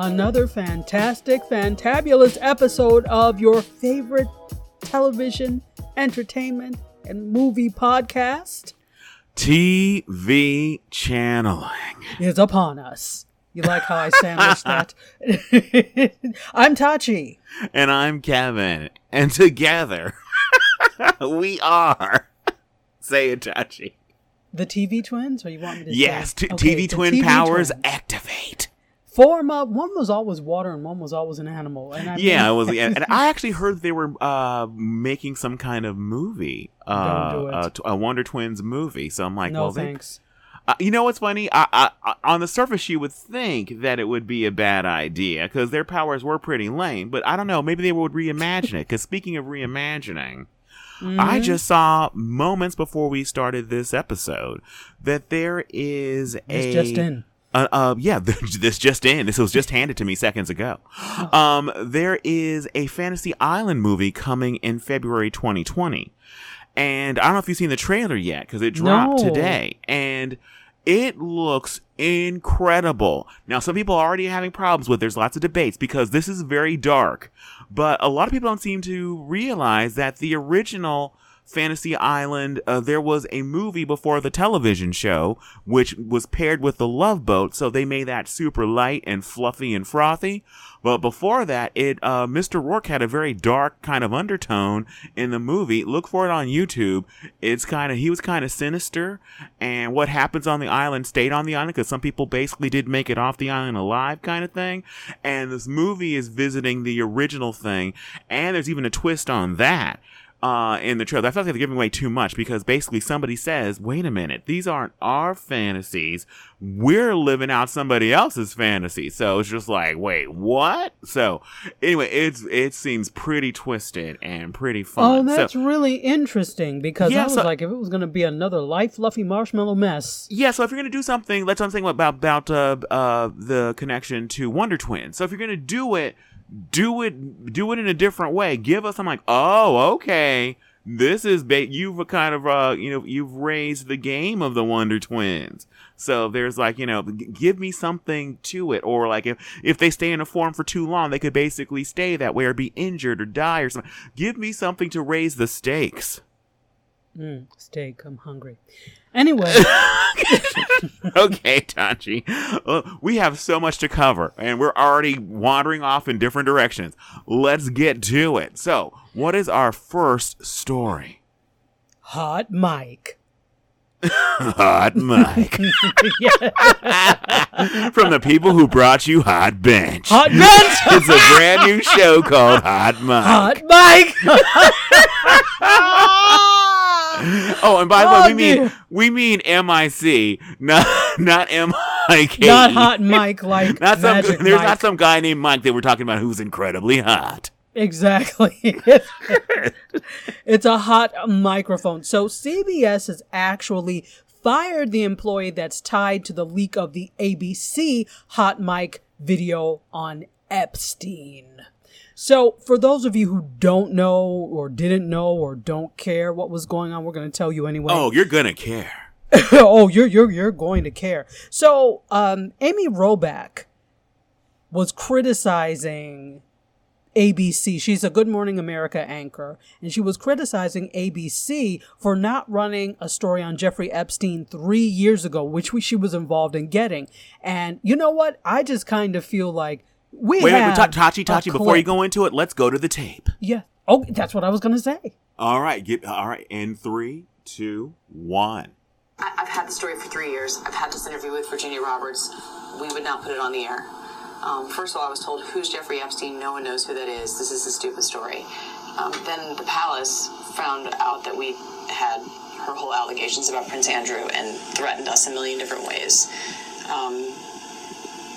another fantastic, fantabulous episode of your favorite television, entertainment, and movie podcast TV channeling. is upon us. You like how I sandwiched that? I'm Tachi. And I'm Kevin. And together, we are. Say it, Tachi. The TV twins, or you want me to Yes, say? t- Okay, TV twin TV powers twins. activate. Form up. One was always water, and one was always an animal. And I Yeah, it mean- was. Yeah, and I actually heard they were uh, making some kind of movie, uh, do it. uh, a Wonder Twins movie. So I'm like, no well, they, thanks. Uh, you know what's funny? I, I, I, on the surface, you would think that it would be a bad idea because their powers were pretty lame. But I don't know. Maybe they would reimagine it. Because speaking of reimagining, Mm-hmm. I just saw moments before we started this episode that there is a It's just in. Uh, uh, yeah, this just in. This was just handed to me seconds ago. Um, there is a Fantasy Island movie coming in February 2020. And I don't know if you've seen the trailer yet because it dropped No. today. And it looks incredible. Now, some people are already having problems with. There's lots of debates because this is very dark, but a lot of people don't seem to realize that the original Fantasy Island, uh, there was a movie before the television show, which was paired with the Love Boat, so they made that super light and fluffy and frothy. But before that, it uh, Mr. Rourke had a very dark kind of undertone in the movie. Look for it on YouTube. It's kind of he was kind of sinister, and what happens on the island stayed on the island because some people basically did make it off the island alive, kind of thing. And this movie is visiting the original thing, and there's even a twist on that uh, in the trailer. I felt like they're giving away too much because basically somebody says, wait a minute, these aren't our fantasies. We're living out somebody else's fantasy. So it's just like, wait, what? So anyway, it's it seems pretty twisted and pretty fun. Oh, that's so, really interesting because Yeah, I was so- like, if it was going to be another light, fluffy marshmallow mess. yeah, so if you're gonna do something, that's what I'm saying about about uh, uh, the connection to Wonder Twins. So if you're gonna do it, do it do it in a different way. Give us I'm like, oh, okay. This is ba- you've kind of uh you know you've raised the game of the Wonder Twins. So there's like you know g- give me something to it, or like if if they stay in a form for too long, they could basically stay that way or be injured or die or something. Give me something to raise the stakes. Mm, steak, I'm hungry. Anyway, okay, Tachi. Uh, we have so much to cover, and we're already wandering off in different directions. Let's get to it. So, what is our first story? hot Mike. Hot Mike. From the people who brought you Hot Bench. Hot Bench! It's a brand new show called Hot Mike. Hot Mike! Oh, and by the Oh, way, we mean we mean M I C, not not M I K. Not Hot Mike like Not some. There's Mike. not some guy named Mike that we're talking about who's incredibly hot. Exactly. it's a hot microphone. So CBS has actually fired the employee that's tied to the leak of the ABC hot mic video on Epstein. So, for those of you who don't know or didn't know or don't care what was going on, we're going to tell you anyway. Oh, you're gonna care. oh, you're you're you're going to care. So, um, Amy Robach was criticizing ABC. She's a Good Morning America anchor, and she was criticizing ABC for not running a story on Jeffrey Epstein three years ago, which we, she was involved in getting. And you know what? I just kind of feel like we Wait, wait, have wait, Ta- Tachi, Tachi. Before you go into it, let's go to the tape. yeah. Oh, that's what I was gonna say. All right, get all right. In three, two, one. I- I've had the story for three years. I've had this interview with Virginia Roberts. We would not put it on the air. Um, first of all, I was told, Who's Jeffrey Epstein? No one knows who that is. This is a stupid story. Um, then the palace found out that we had her whole allegations about Prince Andrew and threatened us a million different ways. Um,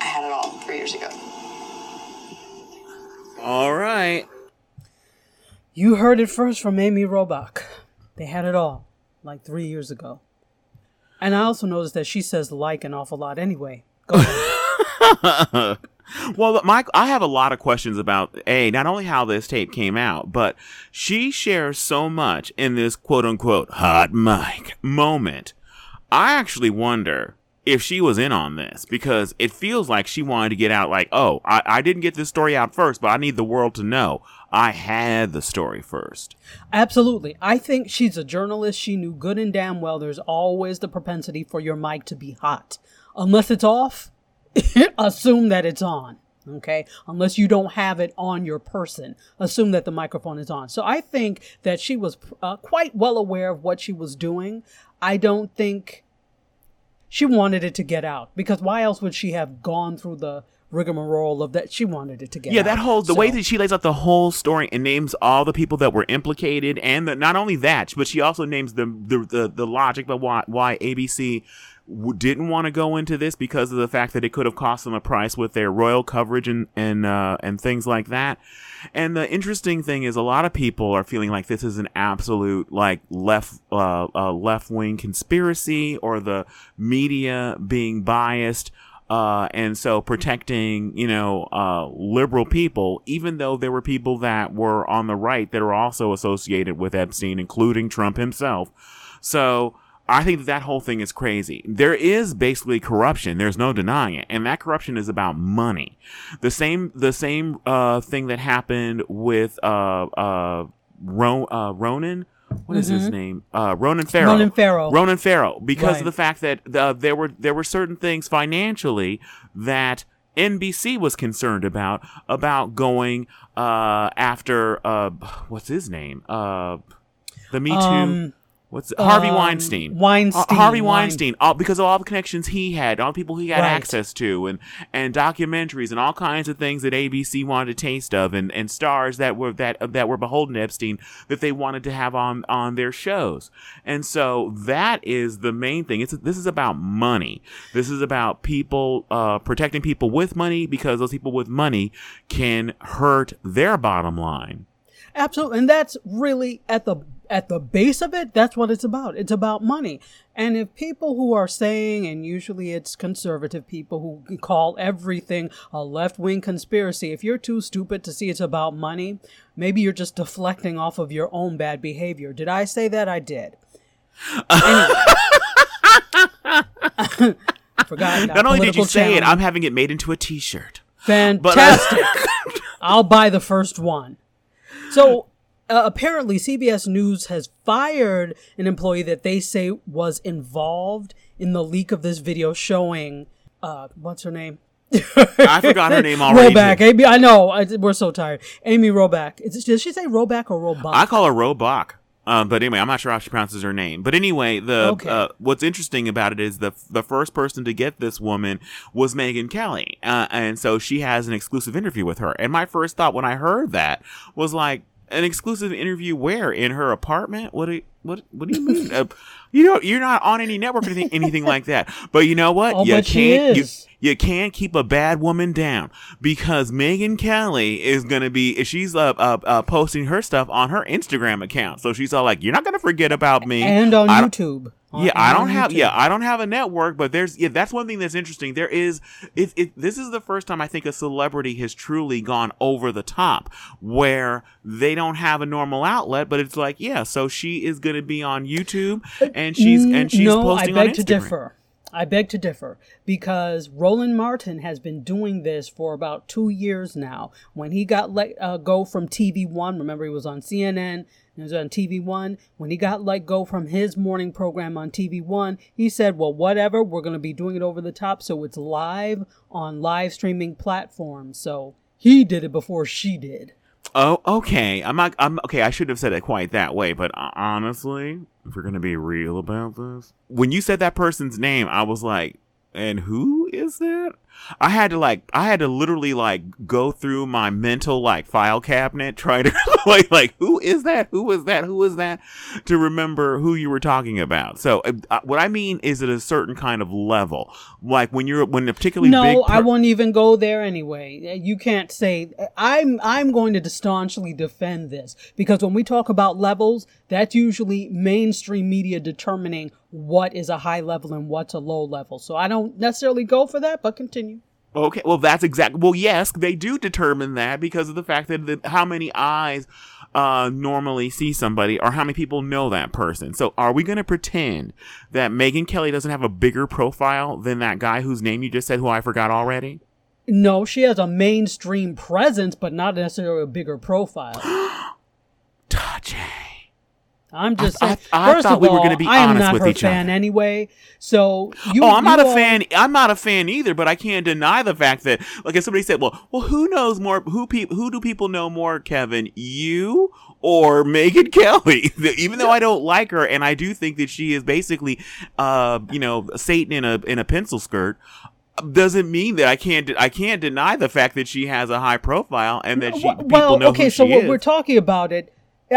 I had it all three years ago. All right. You heard it first from Amy Robach. They had it all, like three years ago. And I also noticed that she says like an awful lot anyway. Go ahead. well, Mike, I have a lot of questions about a not only how this tape came out, but she shares so much in this quote unquote hot mic moment. I actually wonder if she was in on this because it feels like she wanted to get out like, oh, I, I didn't get this story out first, but I need the world to know I had the story first. Absolutely. I think she's a journalist. She knew good and damn well there's always the propensity for your mic to be hot. Unless it's off, assume that it's on. Okay. Unless you don't have it on your person, assume that the microphone is on. So I think that she was uh, quite well aware of what she was doing. I don't think she wanted it to get out because why else would she have gone through the rigmarole of that she wanted it to get out? yeah out. that whole the So- way that she lays out the whole story and names all the people that were implicated and the, not only that but she also names the the the, the logic of why why abc w- didn't want to go into this because of the fact that it could have cost them a price with their royal coverage and and uh, and things like that. And the interesting thing is, a lot of people are feeling like this is an absolute like left uh, uh, left wing conspiracy or the media being biased. Uh, and so protecting, you know, uh, liberal people, even though there were people that were on the right that are also associated with Epstein, including Trump himself. So I think that that whole thing is crazy. There is basically corruption. There's no denying it, and that corruption is about money. The same, the same uh, thing that happened with uh, uh, uh, Ronan. What is his name? Uh, Ronan Farrow. Ronan Farrow. Ronan Farrow. Because Right. of the fact that uh, there were there were certain things financially that NBC was concerned about about going uh, after uh, what's his name? Uh, the Me Too. Um, What's Harvey um, Weinstein? Weinstein, Uh, Harvey Wein- Weinstein, all, because of all the connections he had, all the people he had Right. access to, and and documentaries and all kinds of things that ABC wanted a taste of, and, and stars that were that that were beholden to Epstein that they wanted to have on on their shows. And so that is the main thing. It's this is about money. This is about people uh, protecting people with money because those people with money can hurt their bottom line. Absolutely. And that's really at the at the base of it, that's what it's about. It's about money. And if people who are saying, and usually it's conservative people who call everything a left wing conspiracy, if you're too stupid to see it's about money, maybe you're just deflecting off of your own bad behavior. Did I say that? I did. Anyway. Forgot. Not only did you say it. I'm having it made into a T-shirt. Fantastic. Uh, I'll buy the first one. So uh, apparently, CBS News has fired an employee that they say was involved in the leak of this video showing. Uh, what's her name? I forgot her name already. Robach. Amy, I know. I, we're so tired. Amy Robach. Is, did she say Roback or Roback? I call her Robach. Um, but anyway, I'm not sure how she pronounces her name. But anyway, the Okay. uh, what's interesting about it is the the first person to get this woman was Megyn Kelly, uh, and so she has an exclusive interview with her. And my first thought when I heard that was like an exclusive interview where in her apartment. What do you, what what do you mean? uh, you know, you're not on any network or anything, anything like that. But you know what? Oh, you can't. You, you can't keep a bad woman down because Megyn Kelly is gonna be she's uh, uh, uh posting her stuff on her Instagram account. So she's all like, "You're not gonna forget about me." and on I YouTube. Yeah, I don't on have. Yeah, I don't have a network, but there's. Yeah, that's one thing that's interesting. There is. It, it. This is the first time I think a celebrity has truly gone over the top, where they don't have a normal outlet, but it's like, yeah. So she is going to be on YouTube, and she's and she's no, posting I beg on to differ. I beg to differ because Roland Martin has been doing this for about two years now. When he got let uh, go from TV One, remember he was on CNN He was on TV One. When he got let go from his morning program on TV One, he said, "Well, whatever. We're going to be doing it over the top, so it's live on live streaming platforms." So he did it before she did. Oh, okay. I'm not. I'm okay. I shouldn't have said it quite that way, but uh, honestly, if we're gonna be real about this, when you said that person's name, I was like, "And who is that?" I had to like, I had to literally like go through my mental like file cabinet, trying to like, like who is that? Who is that? Who is that? To remember who you were talking about. So, uh, uh what I mean is at a certain kind of level, like when you're when a particularly no, big per- I won't even go there anyway. Uh, you can't say uh, I'm. I'm going to staunchly defend this because when we talk about levels, that's usually mainstream media determining what is a high level and what's a low level. So I don't necessarily go for that, but continue. Okay, well, that's exactly. Well, yes, they do determine that because of the fact that the, how many eyes uh, normally see somebody or how many people know that person. So, are we going to pretend that Megyn Kelly doesn't have a bigger profile than that guy whose name you just said, who I forgot already? No, she has a mainstream presence, but not necessarily a bigger profile. Touching. I'm just I- saying. I- I first thought of we were all, gonna be I am not with her each fan other. anyway. So you. oh, I'm not you a fan. I'm not a fan either. But I can't deny the fact that, like, if somebody said, "Well, well, who knows more? Who people? Who do people know more, Kevin? You or Megyn Kelly?" Even though I don't like her, and I do think that she is basically, uh, you know, Satan in a in a pencil skirt. Doesn't mean that I can't I can't deny the fact that she has a high profile and that she Well- people know okay, who so she what is. we're talking about it,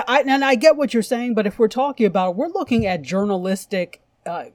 I, and I get what you're saying, but if we're talking about, it, we're looking at journalistic uh,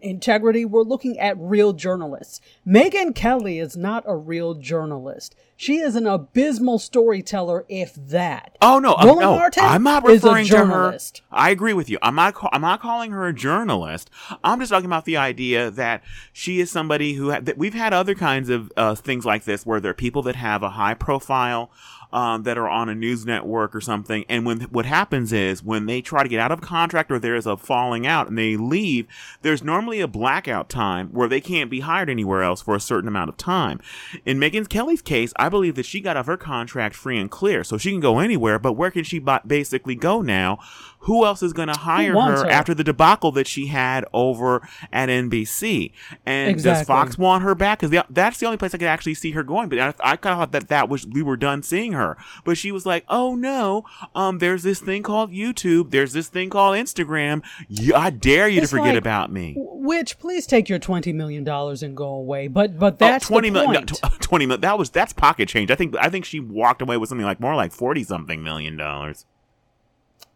integrity. We're looking at real journalists. Megyn Kelly is not a real journalist. She is an abysmal storyteller, if that. Oh no, Roland no, Martin I'm not referring to her. journalist. I agree with you. I'm not. I'm not calling her a journalist. I'm just talking about the idea that she is somebody who ha- that we've had other kinds of uh, things like this where there are people that have a high profile. Um, that are on a news network or something, and when what happens is when they try to get out of contract or there is a falling out and they leave, there's normally a blackout time where they can't be hired anywhere else for a certain amount of time. In Megyn Kelly's case, I believe that she got off her contract free and clear, so she can go anywhere. But where can she ba- basically go now? Who else is going to hire her, her? after the debacle that she had over at NBC? And does Fox want her back? Because that's the only place I could actually see her going. But I, I kind of thought that that was we were done seeing her. But she was like, "Oh no, um, there's this thing called YouTube. There's this thing called Instagram. You, I dare you It's to forget like- about me." Which, please take your twenty million dollars and go away. But but Oh, that's 20 the million. no, tw- 20 million. That was that's pocket change. I think I think she walked away with something like more like 40 something million dollars.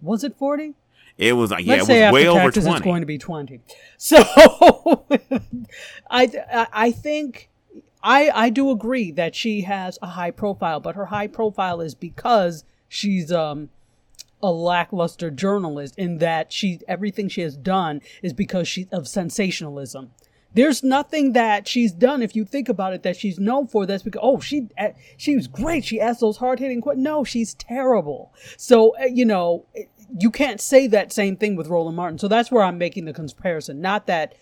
Was it forty? It was like yeah, Let's it say was after way over taxes, 20. it's going to be twenty. So, I I think I I do agree that she has a high profile, but her high profile is because she's um a lackluster journalist in that she everything she has done is because she of sensationalism. There's nothing that she's done, if you think about it, that she's known for. That's because oh, she uh, she was great. She asked those hard hitting questions. No, she's terrible. So uh, you know, you can't say that same thing with Roland Martin. So that's where I'm making the comparison. Not that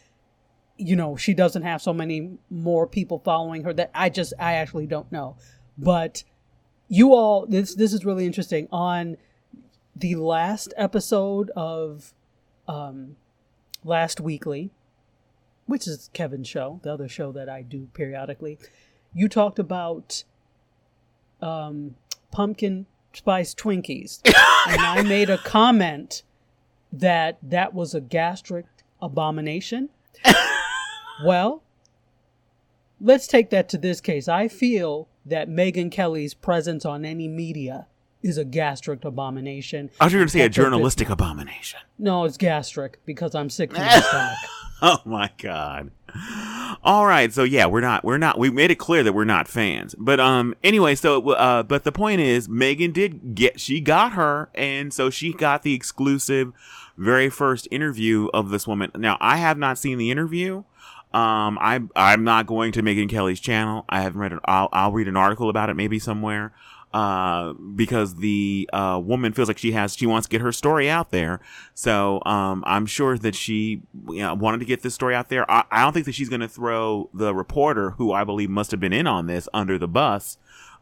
you know she doesn't have so many more people following her. That I just I actually don't know. But you all, this this is really interesting. On the last episode of um, last weekly which is Kevin's show, the other show that I do periodically, you talked about um, pumpkin spice Twinkies. and I made a comment that that was a gastric abomination. well, let's take that to this case. I feel that Megyn Kelly's presence on any media is a gastric abomination. I was going to say a journalistic abomination. No, it's gastric because I'm sick to my stomach. Oh my god. All right, so yeah, we're not we're not we made it clear that we're not fans. But um anyway, so uh but the point is Megyn did get she got her and so she got the exclusive very first interview of this woman. Now, I have not seen the interview. Um I I'm not going to Megyn Kelly's channel. I haven't read it. I'll I'll read an article about it maybe somewhere uh, because the uh, woman feels like she has she wants to get her story out there. So um, I'm sure that she you know, wanted to get this story out there. I, I don't think that she's going to throw the reporter, who I believe must have been in on this, under the bus.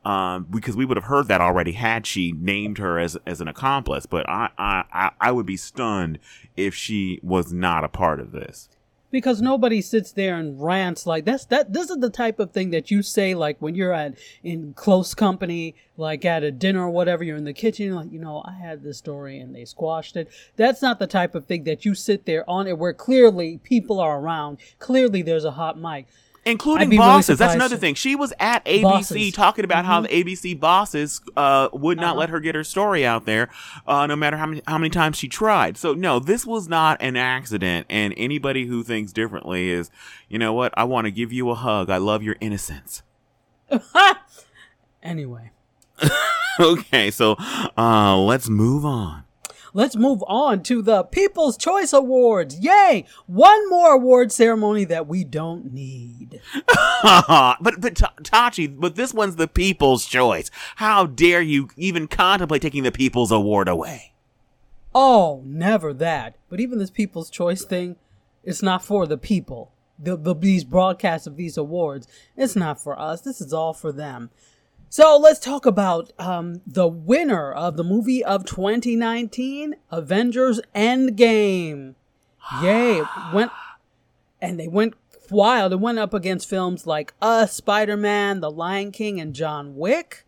um, because we would have heard that already had she named her as as an accomplice. But I I- I would be stunned if she was not a part of this. Because nobody sits there and rants like that's that this is the type of thing that you say like when you're at in close company like at a dinner or whatever you're in the kitchen like you know i had this story and they squashed it. That's not the type of thing that you sit there on it where clearly people are around. Clearly there's a hot mic including I'd really bosses. That's another thing. She was at ABC Bosses. Mm-hmm. talking about how the ABC bosses uh, would not Uh-huh. let her get her story out there, uh, no matter how many how many times she tried. So no, this was not an accident. And anybody who thinks differently is, you know what? I want to give you a hug. I love your innocence. anyway okay, so uh, let's move on. Let's move on to the people's choice awards yay one more award ceremony that we don't need but but Tachi, but this one's the people's choice. How dare you even contemplate taking the people's award away? Oh, never that. But even this People's Choice thing, it's not for the people. The, the these broadcasts of these awards, it's not for us. This is all for them. So let's talk about um, the winner of the movie of 2019, Avengers Endgame. Yay! Went and they went wild. It went up against films like Us, Spider Man, The Lion King, and John Wick.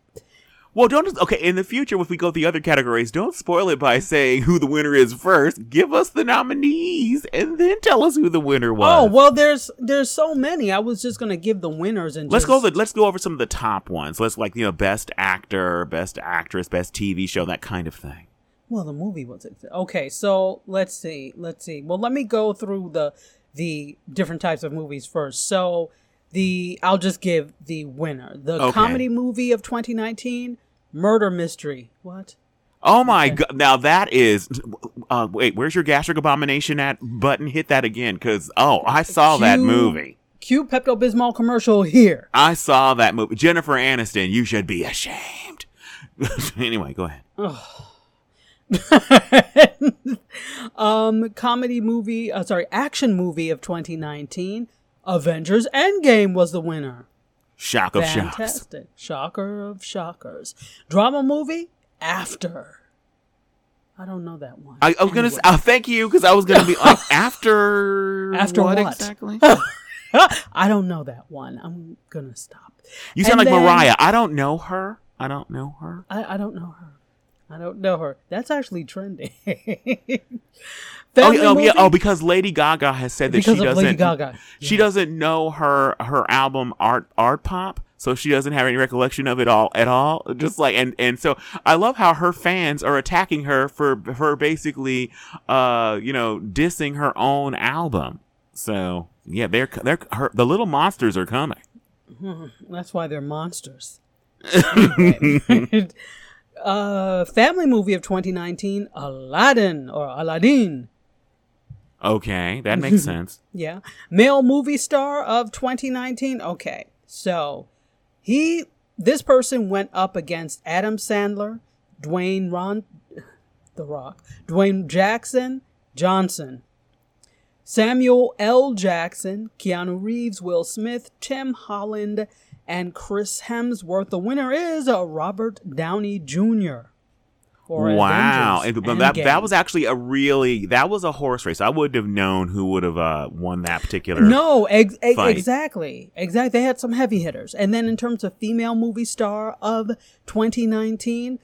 Well, don't just, okay. In the future, if we go the other categories, don't spoil it by saying who the winner is first. Give us the nominees and then tell us who the winner oh, was. Oh well, there's there's so many. I was just gonna give the winners and Let's just, go. The, let's go over some of the top ones. Let's like you know, best actor, best actress, best TV show, that kind of thing. Well, the movie was it? Okay, so let's see. Let's see. Well, let me go through the the different types of movies first. So the I'll just give the winner. The Okay. comedy movie of 2019, Murder Mystery. What? Oh my god! Now that is. Uh, wait, where's your gastric abomination at? Button, hit that again, because oh, I saw that movie. Cue Pepto Bismol commercial here. I saw that movie. Jennifer Aniston, you should be ashamed. anyway, go ahead. um, comedy movie. Uh, sorry, action movie of 2019, Avengers Endgame was the winner. Shock of shocks. Fantastic. Shocker of shockers. Drama movie? After. I don't know that one. I, I was gonna. Anyway. Say, uh, thank you because I was gonna be like after. After what? exactly? I don't know that one. I'm gonna stop. You sound And like then- Mariah. I don't know her. I don't know her. I, I don't know her. I don't know her. That's actually trending. Oh, Family yeah, oh, yeah. Oh, because Lady Gaga has said that Because she doesn't. Gaga. She doesn't know her her album art Artpop, so she doesn't have any recollection of it all at all. Just like and and so I love how her fans are attacking her for for basically, uh, you know, dissing her own album. So yeah, they're they're her, the little monsters are coming. That's why they're monsters. Uh, family movie of 2019, Aladdin or Aladdin. Okay, that makes sense. Yeah. Male movie star of 2019. Okay. So he, this person went up against Adam Sandler, Dwayne Ron, The Rock, Dwayne Jackson, Johnson, Samuel L. Jackson, Keanu Reeves, Will Smith, Tim Holland, and Chris Hemsworth. The winner is uh, Robert Downey Jr. wow, and, that that was actually a really that was a horse race. I wouldn't have known who would have uh, won that particular. No, ex- ex- exactly. Exactly. They had some heavy hitters. And then in terms of female movie star of 2019,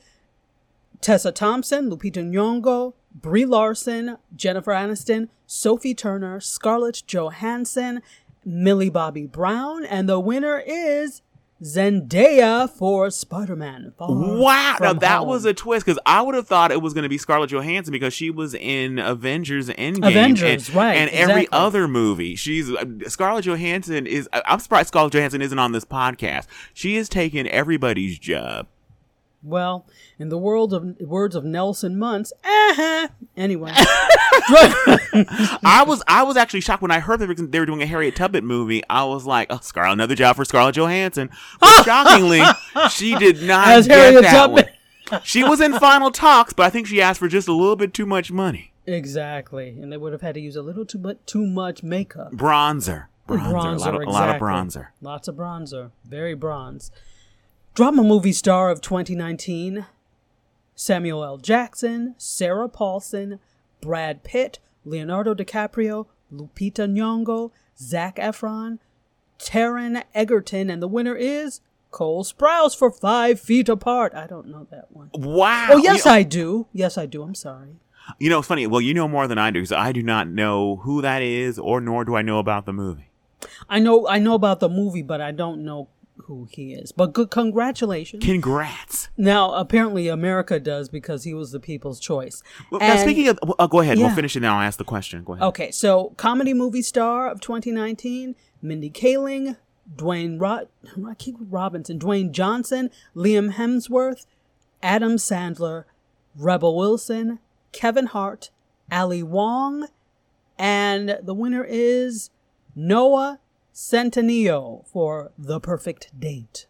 Tessa Thompson, Lupita Nyong'o, Brie Larson, Jennifer Aniston, Sophie Turner, Scarlett Johansson, Millie Bobby Brown, and the winner is Zendaya for Spider-Man. Wow, now that Home. was a twist because I would have thought it was going to be Scarlett Johansson because she was in Avengers Endgame, Avengers, and, right, and every other movie. She's uh, Scarlett Johansson is. I'm surprised Scarlett Johansson isn't on this podcast. She has taken everybody's job. Well, in the world of words of Nelson Muntz, uh-huh. Anyway, I was I was actually shocked when I heard they were, they were doing a Harriet Tubman movie. I was like, oh, Scarlett, another job for Scarlett Johansson. But shockingly, she did not As get Harriet that Tubman. one. She was in final talks, but I think she asked for just a little bit too much money. exactly, and they would have had to use a little too much too much makeup. Bronzer, bronzer, a, lot of, a lot of bronzer. Lots of bronzer, very bronze. Drama movie star of 2019 Samuel L. Jackson, Sarah Paulson, Brad Pitt, Leonardo DiCaprio, Lupita Nyong'o, Zac Efron, Taron Egerton, and the winner is Cole Sprouse for Five Feet Apart. I don't know that one. Wow. Oh, yes, You know, I do. Yes, I do. I'm sorry. you know, it's funny. Well, you know more than I do because I do not know who that is, or nor do I know about the movie. I know I know about the movie, but I don't know who he is. But good congratulations. Congrats. now, apparently America does because he was the people's choice. Well, now, speaking of, uh, go ahead. Yeah. We'll finish it now. I'll ask the question. Go ahead. Okay, so comedy movie star of 2019, Mindy Kaling, Dwayne Ro- I keep Robinson, Dwayne Johnson, Liam Hemsworth, Adam Sandler, Rebel Wilson, Kevin Hart, Ali Wong, and the winner is Noah Centineo for The Perfect Date.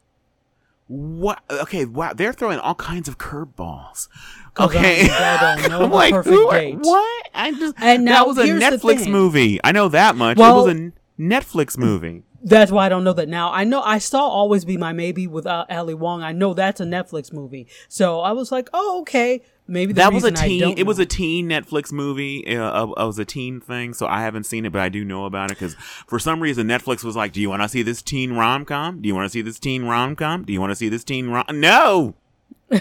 What? Okay. Wow. They're throwing all kinds of curveballs. Oh, 'Cause Okay. I'm like, who are- date. what? I just. And now that was a Netflix movie. I know that much. Well- it was a Netflix movie. That's why I don't know that now. I know I saw Always Be My Maybe with uh, Ali Wong. I know that's a Netflix movie. So I was like, oh, okay. Maybe the that was a teen. It was a teen Netflix movie. Uh, it was a teen thing, so I haven't seen it, but I do know about it because for some reason Netflix was like, "Do you want to see this teen rom com? Do you want to see this teen rom com? Do you want to see this teen rom?" No.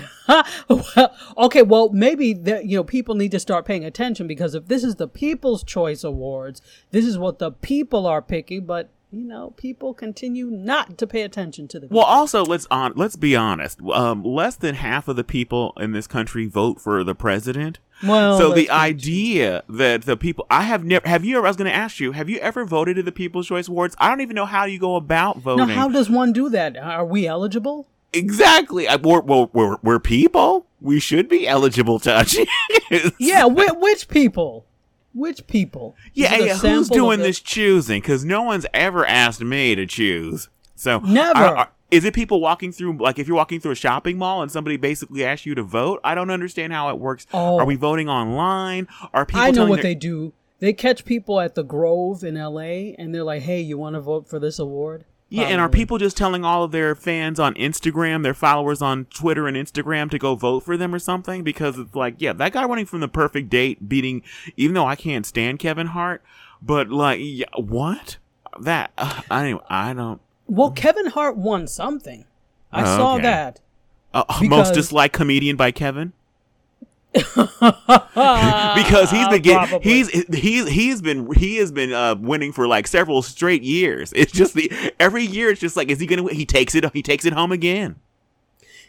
okay, well, maybe that you know people need to start paying attention because if this is the People's Choice Awards, this is what the people are picking. But you know, people continue not to pay attention to the. Well, also let's on let's be honest. Um, less than half of the people in this country vote for the president. Well, so the idea that the people I have never have you ever I was going to ask you have you ever voted at the People's Choice Awards? I don't even know how you go about now, voting. how does one do that? Are we eligible? exactly. I, we're, we're, we're, we're people. We should be eligible to achieve. Yeah, whi- which people? Which people? Yeah, yeah. Who's doing this choosing? Because no one's ever asked me to choose. So Never. I- I- is it people walking through, like if you're walking through a shopping mall and somebody basically asks you to vote? I don't understand how it works. Oh. Are we voting online? Are people? I know what their- they do. They catch people at the Grove in LA and they're like, "Hey, you want to vote for this award?" Yeah, and are people just telling all of their fans on Instagram, their followers on Twitter and Instagram to go vote for them or something? Because it's like, yeah, that guy running from the perfect date, beating, even though I can't stand Kevin Hart, but like, yeah, what? That, uh, anyway, I don't. Well, Kevin Hart won something. I Oh, saw that. Uh, most disliked comedian by Kevin. because he's been getting Probably. he's he's he's been he has been uh, winning for like several straight years. It's just the every year it's just like is he gonna? He takes it he takes it home again.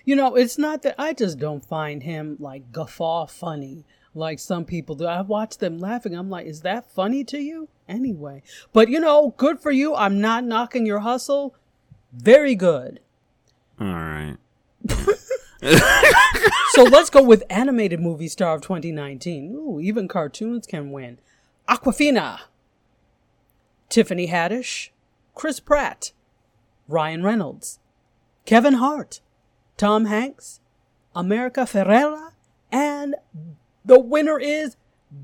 You know, it's not that I just don't find him like guffaw funny like some people do. I watch them laughing. I'm like, is that funny to you? Anyway, but you know, good for you. I'm not knocking your hustle. Very good. All right. So let's go with animated movie star of 2019. Ooh, even cartoons can win. Awkwafina, Tiffany Haddish, Chris Pratt, Ryan Reynolds, Kevin Hart, Tom Hanks, America Ferrera, and the winner is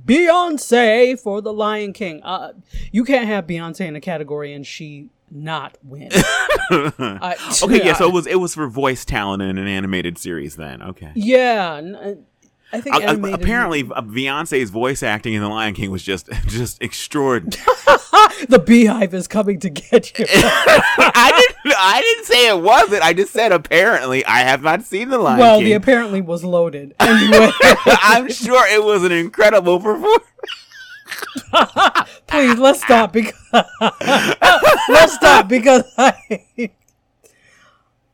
Beyonce for The Lion King. Uh, you can't have Beyonce in a category and she not win. I- Okay, yeah. So it was it was for voice talent in an animated series. Then okay. yeah, n- uh, I think Uh, uh, apparently, uh, Beyonce's voice acting in The Lion King was just just extraordinary. the beehive is coming to get you. I didn't I didn't say it wasn't. I just said apparently I have not seen The Lion well, King. Well, the apparently was loaded. Anyway, I'm sure it was an incredible performance. please let's stop because let's stop because I.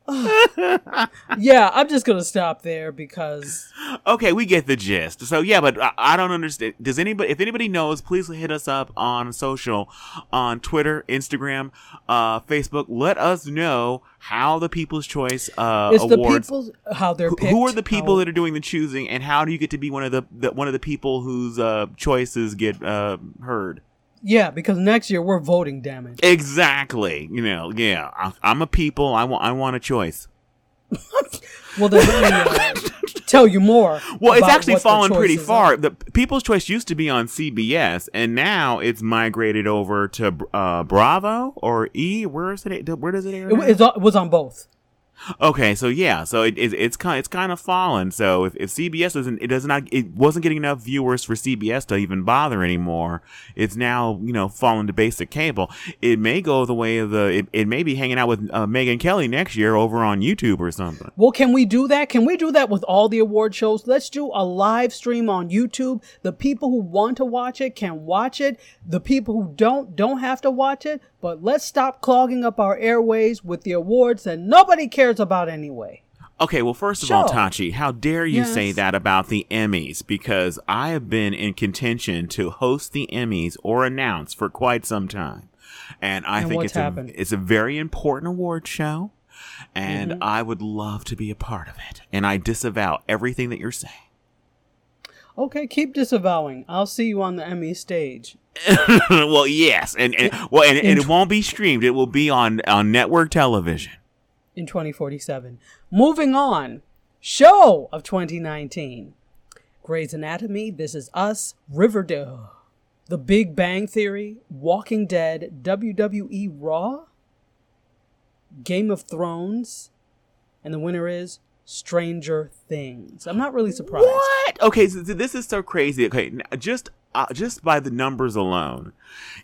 yeah, I'm just gonna stop there because Okay, we get the gist. So yeah, but I, I don't understand. Does anybody? If anybody knows, please hit us up on social, on Twitter, Instagram, uh, Facebook. Let us know how the People's Choice uh, it's the awards. how they're who- picked. who are the people how- that are doing the choosing, and how do you get to be one of the, the one of the people whose uh, choices get uh, heard? Yeah, because next year we're voting. damage. Exactly. You know. Yeah. I, I'm a people. I want. I want a choice. Well, then let me uh, tell you more. Well, it's actually fallen pretty far. are. The People's Choice used to be on CBS, and now it's migrated over to uh, Bravo or E. Where is it? Where does it air? It, it was on both. Okay, so yeah, so it, it it's kind it's kind of fallen. So if, if CBS doesn't it does not it wasn't getting enough viewers for CBS to even bother anymore. It's now you know fallen to basic cable. It may go the way of the it, it may be hanging out with uh, Megyn Kelly next year over on YouTube or something. Well, can we do that? Can we do that with all the award shows? Let's do a live stream on YouTube. The people who want to watch it can watch it. The people who don't don't have to watch it. But let's stop clogging up our airways with the awards that nobody cares about anyway. Okay, well, first of all, Tachi, how dare you say that about the Emmys? Because I have been in contention to host the Emmys or announce for quite some time. And I And think it's a, it's a very important award show. And Mm-hmm. I would love to be a part of it. And I disavow everything that you're saying. Okay, keep disavowing. I'll see you on the Emmy stage. well, yes, and, and well, and, and it won't be streamed. It will be on on network television. in 2047. Moving on, show of 2019. Grey's Anatomy, This Is Us, Riverdale, The Big Bang Theory, Walking Dead, WWE Raw, Game of Thrones, and the winner is Stranger Things. I'm not really surprised. What? Okay, so this is so crazy. Okay, just uh, just by the numbers alone,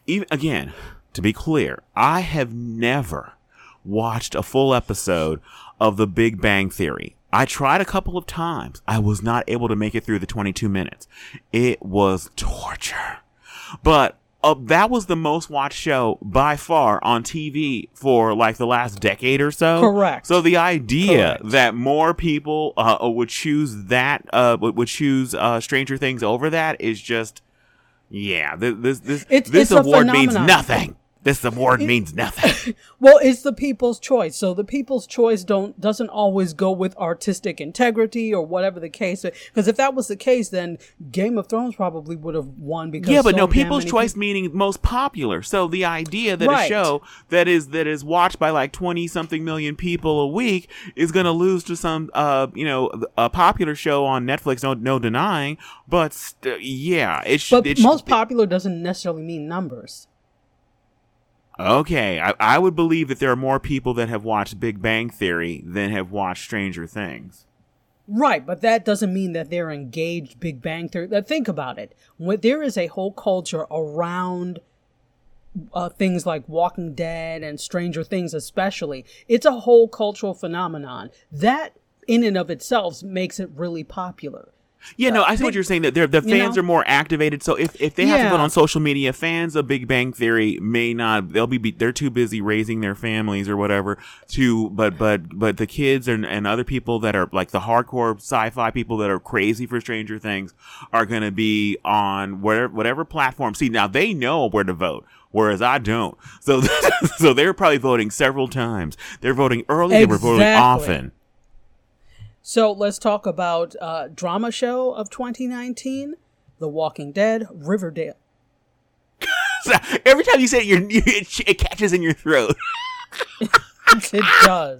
even again, to be clear, I have never watched a full episode of The Big Bang Theory. I tried a couple of times. I was not able to make it through the 22 minutes. It was torture. But uh, that was the most watched show by far on TV for like the last decade or so. Correct. So the idea Correct. that more people uh, would choose that uh, would would choose uh, Stranger Things over that is just yeah. This this this, It's- this it's award means nothing. This award means nothing. Well, it's the people's choice. So the people's choice don't doesn't always go with artistic integrity or whatever the case. Because if that was the case, then Game of Thrones probably would have won. Because yeah, but so no, people's choice peop- meaning most popular. So the idea that a show that is that is watched by like twenty something million people a week is going to lose to some uh you know a popular show on Netflix. No, no denying. But st- yeah, it's. But it most popular doesn't necessarily mean numbers. Okay, I, I would believe that there are more people that have watched Big Bang Theory than have watched Stranger Things. Right, but that doesn't mean that they're engaged Big Bang Theory. Think about it. When there is a whole culture around uh, things like Walking Dead and Stranger Things, especially, it's a whole cultural phenomenon. That, in and of itself, makes it really popular. Yeah, no, I see what you're saying. That they're, the fans know? are more activated. So if, if they have to put on social media, fans of Big Bang Theory may not. They'll be they're too busy raising their families or whatever. To but but but the kids and, and other people that are like the hardcore sci-fi people that are crazy for Stranger Things are going to be on whatever whatever platform. See, now they know where to vote. Whereas I don't, so so they're probably voting several times. They're voting early. They were voting often. So let's talk about uh, drama show of 2019, The Walking Dead, Riverdale. Every time you say it, you're, it, it catches in your throat. it does.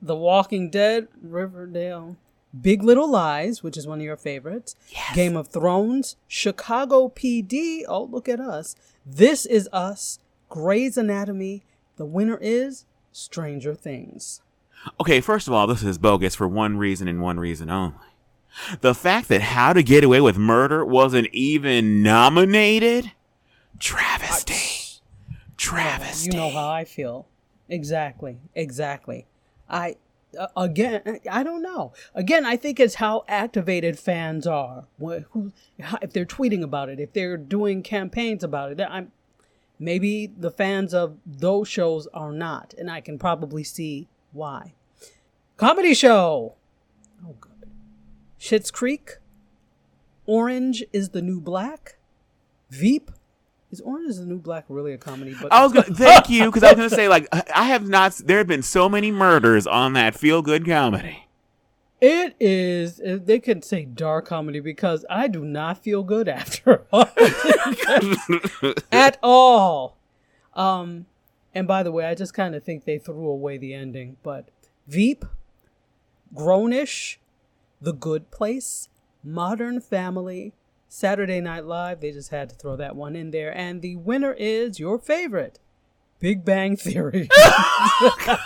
The Walking Dead, Riverdale, Big Little Lies, which is one of your favorites, yes. Game of Thrones, Chicago PD. Oh, look at us. This is Us, Grey's Anatomy. The winner is Stranger Things. Okay, first of all, this is bogus for one reason and one reason only. The fact that How to Get Away with Murder wasn't even nominated? Travesty. Travesty. You know how I feel. Exactly. Exactly. I uh, again, I don't know. Again, I think it's how activated fans are. Wh- Who, if they're tweeting about it, if they're doing campaigns about it. I'm maybe the fans of those shows are not, and I can probably see why. Comedy show. Oh, good. Schitt's Creek. Orange is the new black. Veep. Is Orange is the New Black really a comedy? But I was to thank you because I was going to say, like, I have not, there have been so many murders on that feel good comedy. It is. uh, They could say dark comedy because I do not feel good after all. at all. Um, and by the way, I just kind of think they threw away the ending. But Veep, Grownish, The Good Place, Modern Family, Saturday Night Live. They just had to throw that one in there. And the winner is your favorite, Big Bang Theory. I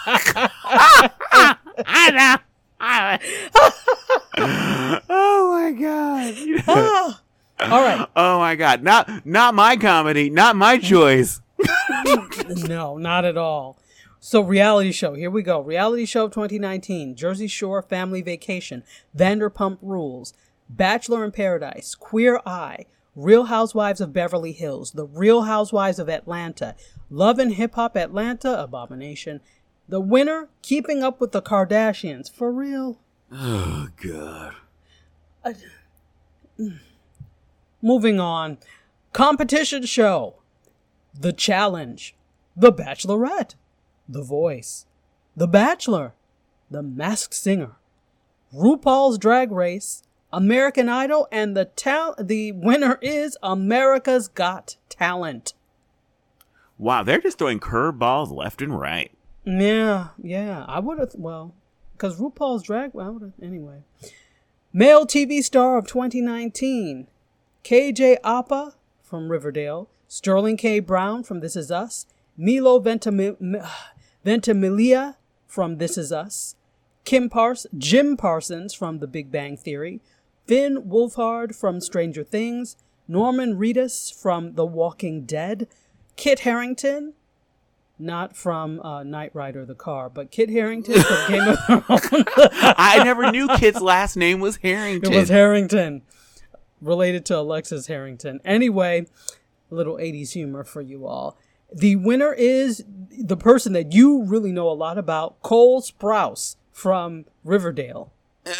know. oh my god. Ah! All right. Oh my god. Not not my comedy, not my choice. no, not at all. So, reality show. Here we go. Reality show of 2019 Jersey Shore Family Vacation, Vanderpump Rules, Bachelor in Paradise, Queer Eye, Real Housewives of Beverly Hills, The Real Housewives of Atlanta, Love and Hip Hop Atlanta, Abomination. The winner, Keeping Up with the Kardashians. For real. Oh god. Moving on. Competition show. The Challenge. The Bachelorette. The Voice. The Bachelor. The Masked Singer. RuPaul's Drag Race. American Idol and the tal- the winner is America's Got Talent. Wow, they're just throwing curveballs left and right. Yeah, yeah. I would have well, because RuPaul's Drag. Well, I would have anyway. Male TV star of 2019, KJ Apa from Riverdale, Sterling K. Brown from This Is Us, Milo Ventimiglia Ventimiglia from This Is Us, Kim Pars- Jim Parsons from The Big Bang Theory, Finn Wolfhard from Stranger Things, Norman Reedus from The Walking Dead, Kit Harington, not from uh, Knight Rider the car, but Kit Harington from Game of Thrones. I never knew Kit's last name was Harington. It was Harrington, related to Alexis Harrington. Anyway, a little 80s humor for you all. The winner is the person that you really know a lot about, Cole Sprouse from Riverdale.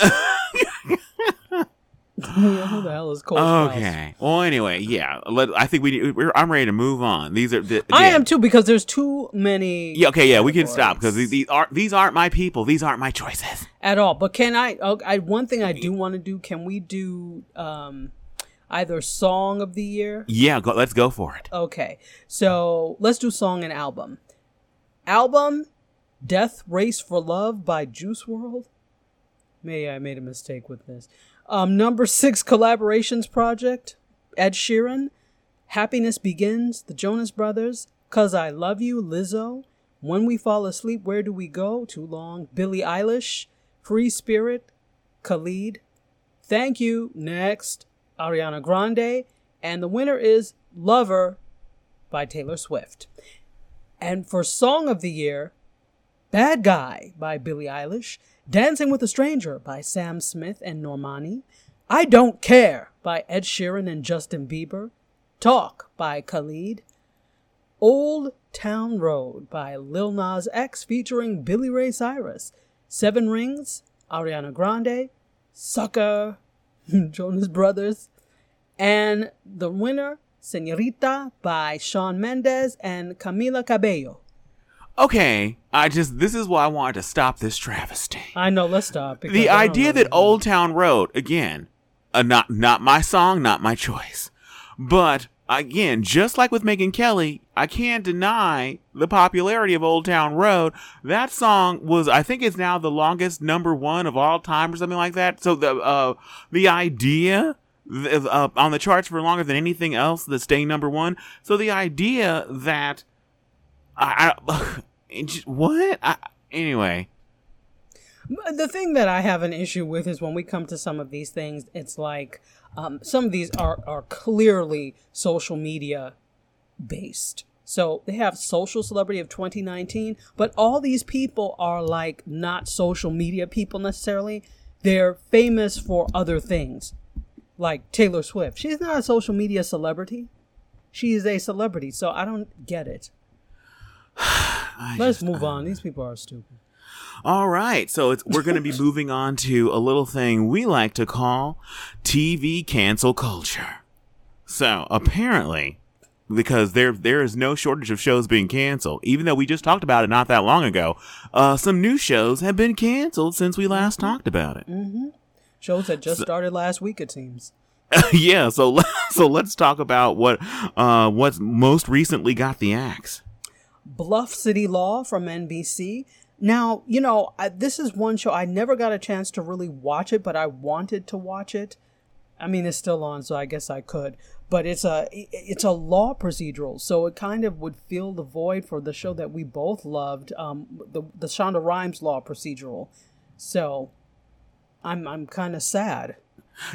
Who the hell is Cole Sprouse? Okay. Well, anyway, yeah. Let, I think we. We're, I'm ready to move on. These are. The, I am too because there's too many. Yeah. Okay. Yeah. We can stop because these, these aren't these aren't my people. These aren't my choices. at all. But can I, oh, I? One thing I do want to do. Can we do um, either song of the year? Yeah. Go, let's go for it. Okay, so let's do song and album. Album, "Death Race for Love" by Juice WRLD. Maybe I made a mistake with this. Um, number six collaborations project, Ed Sheeran. Happiness Begins, The Jonas Brothers. Cause I Love You, Lizzo. When We Fall Asleep, Where Do We Go? Too long. Billie Eilish. Free Spirit, Khalid. Thank You, next. Ariana Grande. And the winner is Lover by Taylor Swift. And for Song of the Year, Bad Guy by Billie Eilish, Dancing with a Stranger by Sam Smith and Normani, I Don't Care by Ed Sheeran and Justin Bieber, Talk by Khalid, Old Town Road by Lil Nas X featuring Billy Ray Cyrus, Seven Rings, Ariana Grande, Sucker, Jonas Brothers, and the winner, Senorita by Shawn Mendes and Camila Cabello. Okay. I just. This is why I wanted to stop this travesty. I know, let's stop. the idea that Old Town Road again, uh, not not my song, not my choice, but again, just like with Megyn Kelly, I can't deny the popularity of Old Town Road. That song was, I think, it's now the longest number one of all time or something like that. So the uh, the idea. Uh, on the charts for longer than anything else that's staying number one. So the idea that I, I just- what I, anyway. the thing that I have an issue with is when we come to some of these things, it's like um, some of these are, are clearly social media based. So they have social celebrity of 2019, but all these people are like not social media people necessarily. They're famous for other things, like Taylor Swift. She's not a social media celebrity. She is a celebrity, so I don't get it. Let's move on. These people are stupid. All right, so it's, we're going to be moving on to a little thing we like to call TV cancel culture. So apparently, because there there is no shortage of shows being canceled, even though we just talked about it not that long ago, uh, some new shows have been canceled since we last talked about it. Shows that just started last week, it seems. yeah, so so let's talk about what uh, what's most recently got the axe. Bluff City Law from NBC. Now, you know, I, this is one show I never got a chance to really watch it, but I wanted to watch it. I mean, it's still on, so I guess I could. But it's a it's a law procedural, so it kind of would fill the void for the show that we both loved, um, the the Shonda Rhimes law procedural. So, I'm I'm kind of sad.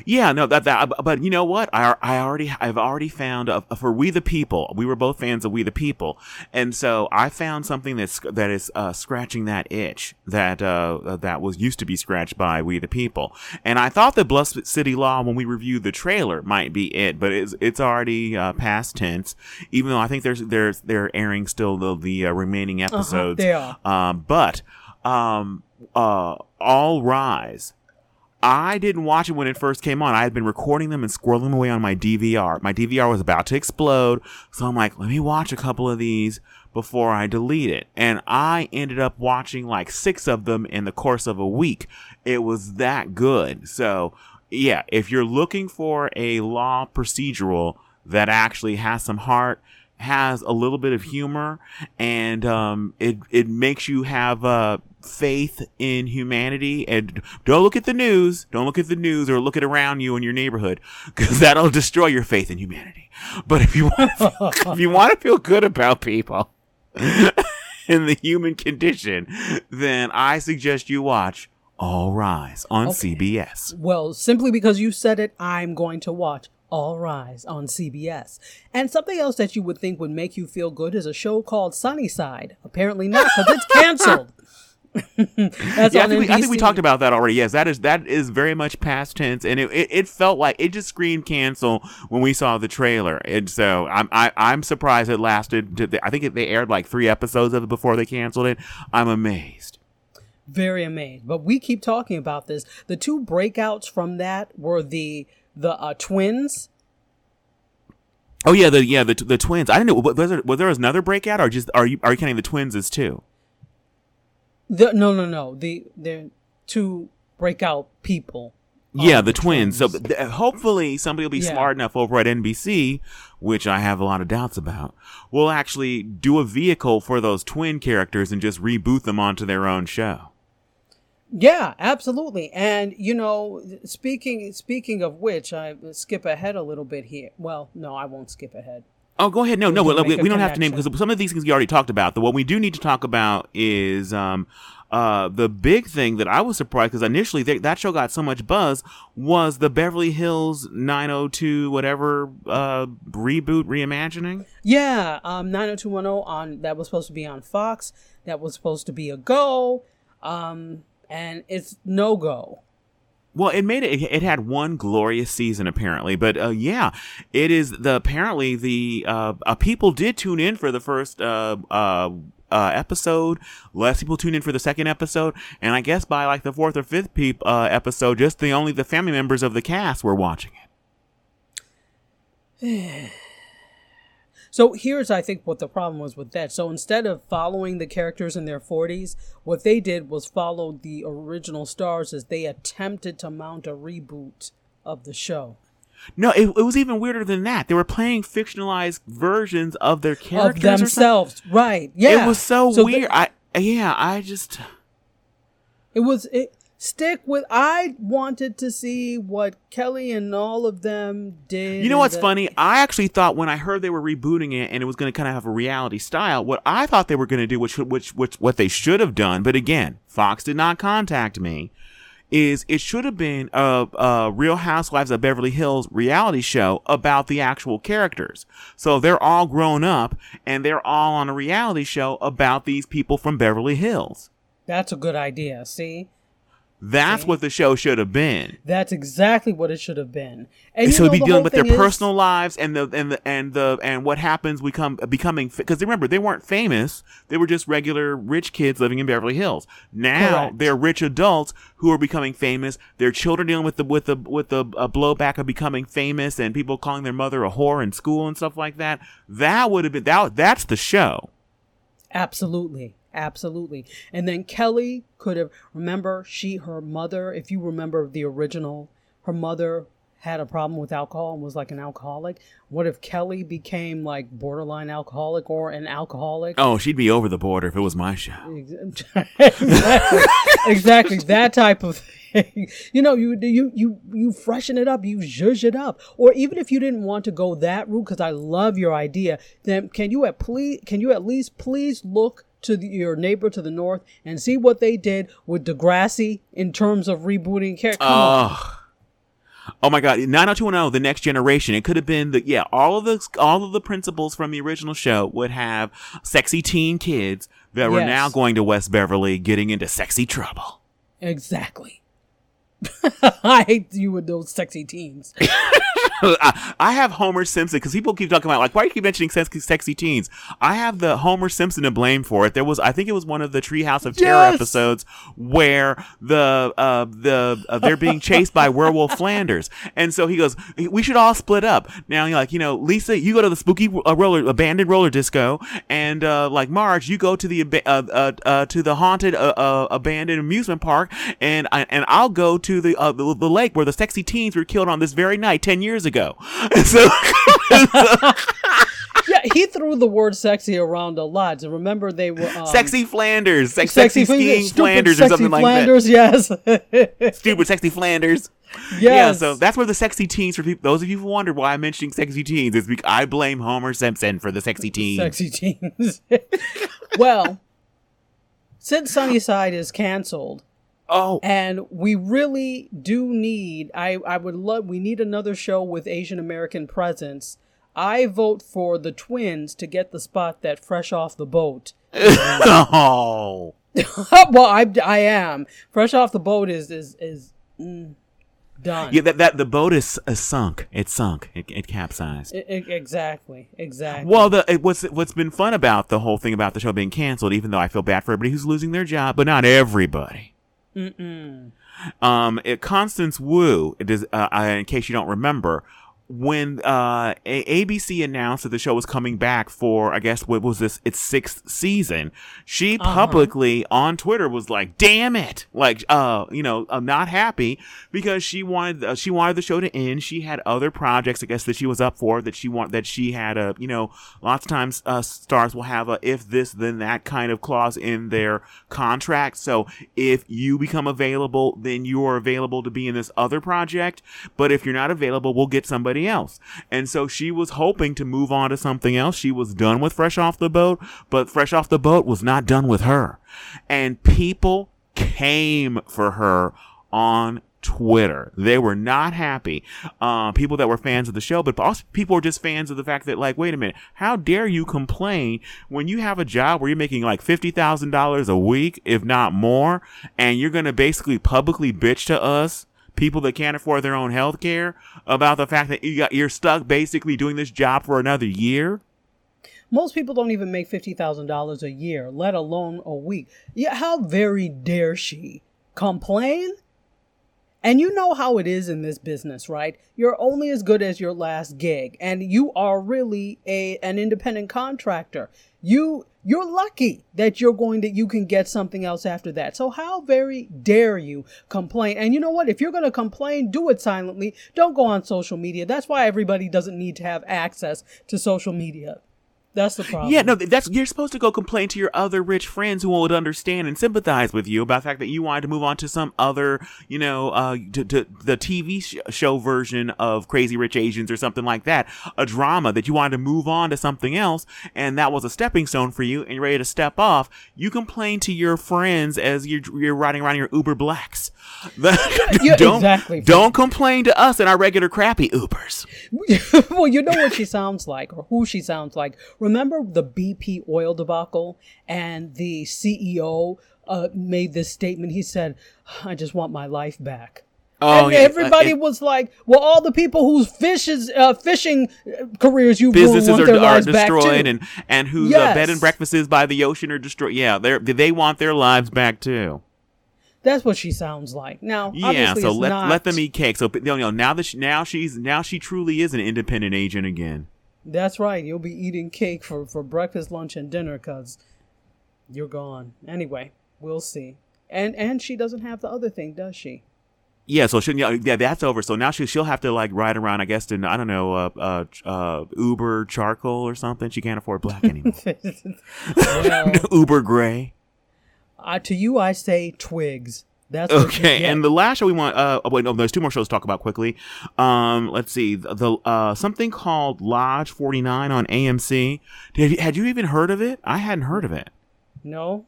Yeah, no, that that. But you know what? I I already I've already found for We the People. We were both fans of We the People, and so I found something that's that is uh, scratching that itch that uh, that was used to be scratched by We the People. And I thought that Bluff City Law, when we reviewed the trailer, might be it, but it's it's already uh, past tense. Even though I think there's there's they're airing still the the uh, remaining Uh-huh, episodes. they are. Um, but um, uh, All Rise. I didn't watch it when it first came on. I had been recording them and squirreling them away on my DVR. My DVR was about to explode, so I'm like, let me watch a couple of these before I delete it. And I ended up watching like six of them in the course of a week. It was that good. So, yeah, if you're looking for a law procedural that actually has some heart, has a little bit of humor, and um, it it makes you have uh, faith in humanity. And don't look at the news. Don't look at the news or look at around you in your neighborhood because that'll destroy your faith in humanity. But if you want, if you want to feel good about people and the human condition, then I suggest you watch All Rise on Okay. CBS. Well, simply because you said it, I'm going to watch All Rise on CBS. And something else that you would think would make you feel good is a show called Sunnyside. Apparently not, because it's canceled. That's Yeah, I think, we, I think we talked about that already. Yes, that is that is very much past tense, and it, it, it felt like it just screamed cancel when we saw the trailer, and so I'm I, I'm surprised it lasted. To the, I think it, they aired like three episodes of it before they canceled it. I'm amazed. very amazed. But we keep talking about this. The two breakouts from that were the the uh, twins. Oh yeah, the yeah the the twins. I didn't know was there was there another breakout or just are you are you counting the twins as two? The, no, no, no. The the two breakout people. Yeah, Um, the twins. So th- hopefully somebody will be Yeah. smart enough over at NBC, which I have a lot of doubts about, will actually do a vehicle for those twin characters and just reboot them onto their own show. Yeah, absolutely. And you know, speaking speaking of which, I skip ahead a little bit here. Well, no, I won't skip ahead. Oh, go ahead. No, no, We we, can make a we don't have to name because some of these things we already talked about. The what we do need to talk about is um, uh, the big thing that I was surprised because initially they, that show got so much buzz was the Beverly Hills 902 whatever uh, reboot reimagining. Yeah, um, 90210 on that was supposed to be on Fox. That was supposed to be a go, um, and it's no go. Well, it made it. It had one glorious season apparently, but uh, yeah, it is the apparently the uh, uh, people did tune in for the first uh, uh, uh, episode. Less people tuned in for the second episode, and I guess by like the fourth or fifth peop, uh, episode, just the only the family members of the cast were watching it. So here's, I think, what the problem was with that. So instead of following the characters in their 40s, what they did was follow the original stars as they attempted to mount a reboot of the show. No, it, it was even weirder than that. They were playing fictionalized versions of their characters of themselves, right? Yeah, It was so, the- weird. I yeah, I just. It was it stick with. I wanted to see what Kelly and all of them did. You know what's the- funny? I actually thought when I heard they were rebooting it and it was going to kind of have a reality style, what I thought they were going to do, which which which what they should have done, but again, Fox did not contact me. Is it should have been a, a Real Housewives of Beverly Hills reality show about the actual characters. So they're all grown up and they're all on a reality show about these people from Beverly Hills. That's a good idea. See, That's See? what the show should have been. that's exactly what it should have been. And so know, be dealing with their is- personal lives and the and the and the and what happens become becoming because remember they weren't famous they were just regular rich kids living in Beverly Hills now Correct. they're rich adults who are becoming famous their children dealing with the with the with the uh, blowback of becoming famous and people calling their mother a whore in school and stuff like that that would have been that that's the show Absolutely. Absolutely. And then Kelly could have remember she her mother, if you remember the original, her mother had a problem with alcohol and was like an alcoholic? What if Kelly became like borderline alcoholic or an alcoholic? Oh, she'd be over the border if it was my show. exactly, exactly that type of thing. You know, you you you you freshen it up, you zhuzh it up, or even if you didn't want to go that route, because I love your idea, then can you at please can you at least please look to the, your neighbor to the north and see what they did with Degrassi in terms of rebooting characters? Oh. Oh my God! Nine hundred two one zero. The next generation. It could have been the yeah. All of the all of the principals from the original show would have sexy teen kids that were now going to West Beverly, getting into sexy trouble. Exactly. I hate you with those sexy teens. I, I have Homer Simpson because people keep talking about like why do you keep mentioning sexy, sexy teens? I have the Homer Simpson to blame for it. There was I think it was one of the Treehouse of Terror Yes! episodes where the uh, the uh, they're being chased by Werewolf Flanders, and so he goes, "We should all split up." Now you're like, you know, Lisa, you go to the spooky uh, roller abandoned roller disco, and uh, like Marge, you go to the uh, uh, uh, to the haunted abandoned amusement park, and I, and I'll go to the, uh, the the lake where the sexy teens were killed on this very night ten years ago. So, yeah, he threw the word sexy around a lot. So remember they were um, sexy Flanders, sex, sexy, skiing stupid Flanders, or sexy something like Flanders, yes. Stupid sexy Flanders. yes. Yeah, so that's where the sexy teens for people. Those of you who wonder why I'm mentioning sexy teens is because I blame Homer Simpson for the sexy teens. sexy teens. well, since Sunnyside is canceled, Oh, and we really do need I, I would love we need another show with Asian American presence. I vote for the twins to get the spot that fresh off the boat. oh. well, I, I am fresh off the boat is is is mm, done. Yeah, that, that the boat is uh, sunk. It sunk. It, it capsized. I- I- exactly, exactly. Well, the it, what's what's been fun about the whole thing about the show being canceled, even though I feel bad for everybody who's losing their job, but not everybody. Mm-mm. Um, it, Constance Wu, it is, uh, in case you don't remember, when uh, A- ABC announced that the show was coming back for, I guess, what was this? Its sixth season. She Uh-huh. publicly on Twitter was like, "Damn it!" Like, uh, you know, I'm not happy because she wanted uh, she wanted the show to end. She had other projects, I guess, that she was up for that she want that she had a, you know, lots of times uh, stars will have a if this then that kind of clause in their contract. So if you become available, then you are available to be in this other project. But if you're not available, we'll get somebody else. And so she was hoping to move on to something else. She was done with Fresh Off the Boat, but Fresh Off the Boat was not done with her. And people came for her on Twitter. They were not happy. Uh, people that were fans of the show, but also people were just fans of the fact that, like, wait a minute, how dare you complain when you have a job where you're making like $50,000 a week, if not more, and you're going to basically publicly bitch to us? People that can't afford their own health care about the fact that you got, you're stuck basically doing this job for another year. Most people don't even make fifty thousand dollars a year, let alone a week. Yeah, how very dare she complain? And you know how it is in this business, right? You're only as good as your last gig, and you are really a an independent contractor. You you're lucky that you're going to you can get something else after that. So how very dare you complain? And you know what? If you're going to complain, do it silently. Don't go on social media. That's why everybody doesn't need to have access to social media. That's the problem. Yeah, no, that's you're supposed to go complain to your other rich friends who would understand and sympathize with you about the fact that you wanted to move on to some other, you know, uh, to, to the TV sh- show version of Crazy Rich Asians or something like that, a drama that you wanted to move on to something else, and that was a stepping stone for you, and you're ready to step off. You complain to your friends as you're you're riding around in your Uber Blacks. Don't exactly. don't complain to us in our regular crappy Ubers. well, you know what she sounds like or who she sounds like. Remember the BP oil debacle and the CEO uh, made this statement. He said, "I just want my life back." Oh, and yeah, everybody uh, it- was like, "Well, all the people whose fishes, uh, fishing uh, careers you ruined businesses want are, are destroyed too." and and whose Yes. uh, bed and breakfasts by the ocean are destroyed. Yeah, they they want their lives back too. That's what she sounds like. Now, Yeah, so let not, let them eat cake. So you know now that she, now she's now she truly is an independent agent again. That's right. You'll be eating cake for, for breakfast, lunch, and dinner because you're gone. Anyway, we'll see. And and she doesn't have the other thing, does she? Yeah, so she, yeah, yeah, that's over. So now she she'll have to like ride around, I guess, in I don't know, uh, uh, uh Uber charcoal or something. She can't afford black anymore. well, Uber gray. Uh, to you, I say twigs. That's Okay, and the last show we want. Uh, oh, wait, no, there's two more shows to talk about quickly. Um, let's see, the, the uh something called Lodge 49 on AMC. Did had you even heard of it? I hadn't heard of it. no.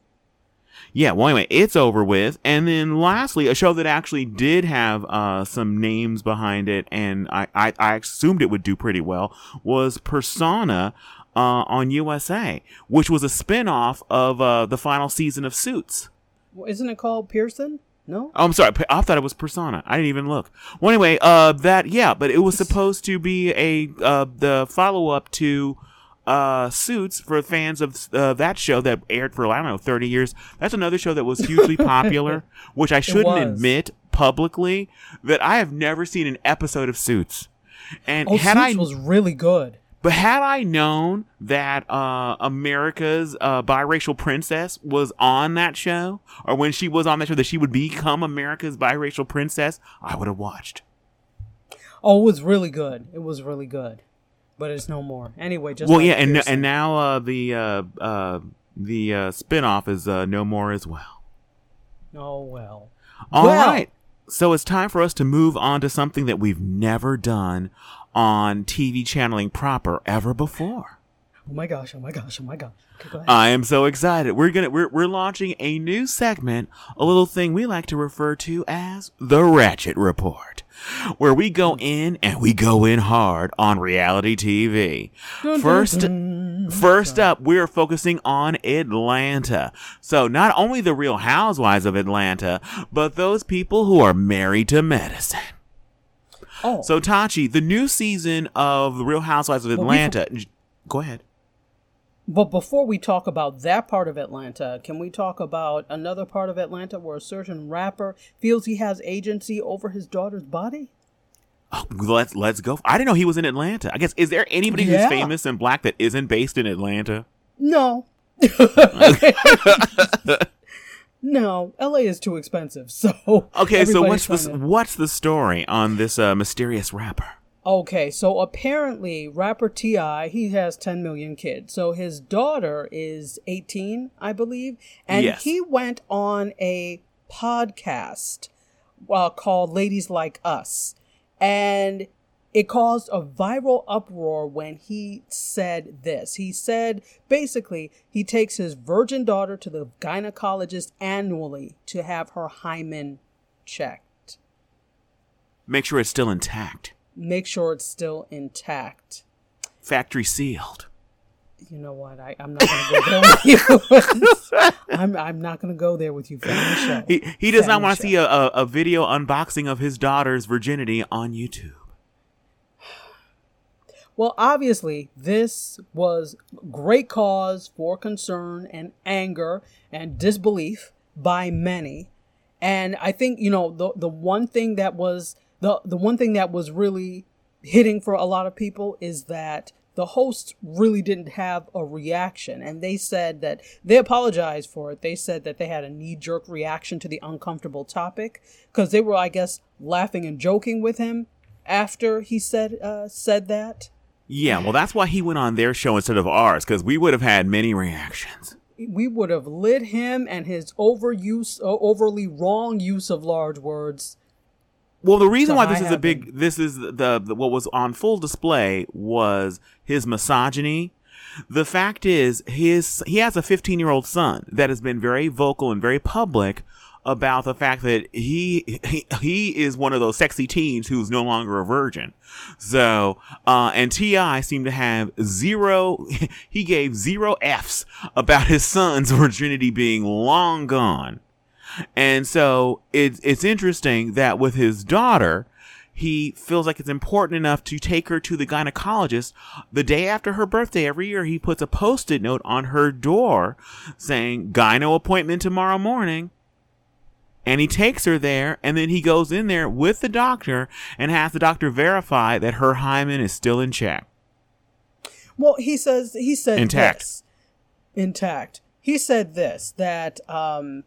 Yeah, well, anyway, it's over with. And then lastly, a show that actually did have uh, some names behind it, and I, I, I assumed it would do pretty well, was Persona uh, on USA, which was a spin off of uh, the final season of Suits. Well, Isn't it called Pearson? No. Oh, I'm sorry. I thought it was Persona. I didn't even look. Well, anyway, uh, that yeah, but it was supposed to be a uh, the follow up to uh Suits for fans of uh, that show that aired for I don't know 30 years. That's another show that was hugely popular, which I shouldn't admit publicly that I have never seen an episode of Suits. And Oh, had Suits I was really good. But had I known that uh, America's uh, biracial princess was on that show, or when she was on that show, that she would become America's biracial princess, I would have watched. Oh, it was really good. It was really good, but it's no more. Anyway, just well, like yeah, and Pearson. and now uh, the uh, uh, the uh, spinoff is uh, no more as well. oh well. All right, Well- so it's time for us to move on to something that we've never done on TV channeling proper ever before. Oh my gosh. Oh my gosh. Oh my gosh. Okay, go. I am so excited. We're gonna we're we're launching a new segment, a little thing we like to refer to as the Ratchet Report, where we go in and we go in hard on reality TV. First first up, we're focusing on Atlanta. So not only the real housewives of Atlanta, but those people who are married to medicine. Oh, So Tachi, the new season of The Real Housewives of Well, Atlanta. Go ahead. But before we talk about that part of Atlanta, can we talk about another part of Atlanta where a certain rapper feels he has agency over his daughter's body? Oh, let's let's go. I didn't know he was in Atlanta. I guess is there anybody Yeah. who's famous and black that isn't based in Atlanta? No. no, LA is too expensive. So Okay, so what's the to- what's the story on this uh, mysterious rapper? Okay, so apparently rapper T.I. he has 10 million kids. So his daughter is 18, I believe, and Yes. he went on a podcast uh, called Ladies Like Us, and it caused a viral uproar when he said this. He said basically he takes his virgin daughter to the gynecologist annually to have her hymen checked. Make sure it's still intact, Make sure it's still intact. factory sealed. You know what? I, I'm not gonna go there with you. I'm I'm not gonna go there with you. Family show. He he does not want to see a, a, a video unboxing of his daughter's virginity on YouTube. Well, obviously, this was great cause for concern and anger and disbelief by many. And I think, you know, the the one thing that was the the one thing that was really hitting for a lot of people is that the hosts really didn't have a reaction and they said that they apologized for it. They said that they had a knee jerk reaction to the uncomfortable topic because they were I guess laughing and joking with him after he said uh said that. Yeah, well, that's why he went on their show instead of ours, because we would have had many reactions. we would have lit him and his overuse, uh, overly wrong use of large words. Well, the reason why this is a big, this is the, the what was on full display was his misogyny. The fact is, his he has a 15 year old son that has been very vocal and very public about the fact that he he, he is one of those sexy teens who's no longer a virgin. So, uh, and T.I. seemed to have zero. He gave zero f's about his son's virginity being long gone. And so it's it's interesting that with his daughter, he feels like it's important enough to take her to the gynecologist the day after her birthday. Every year, he puts a post-it note on her door saying "gyno appointment tomorrow morning." And he takes her there, and then he goes in there with the doctor and has the doctor verify that her hymen is still in check. Well, he says he said Intact. this. Intact. He said this that um,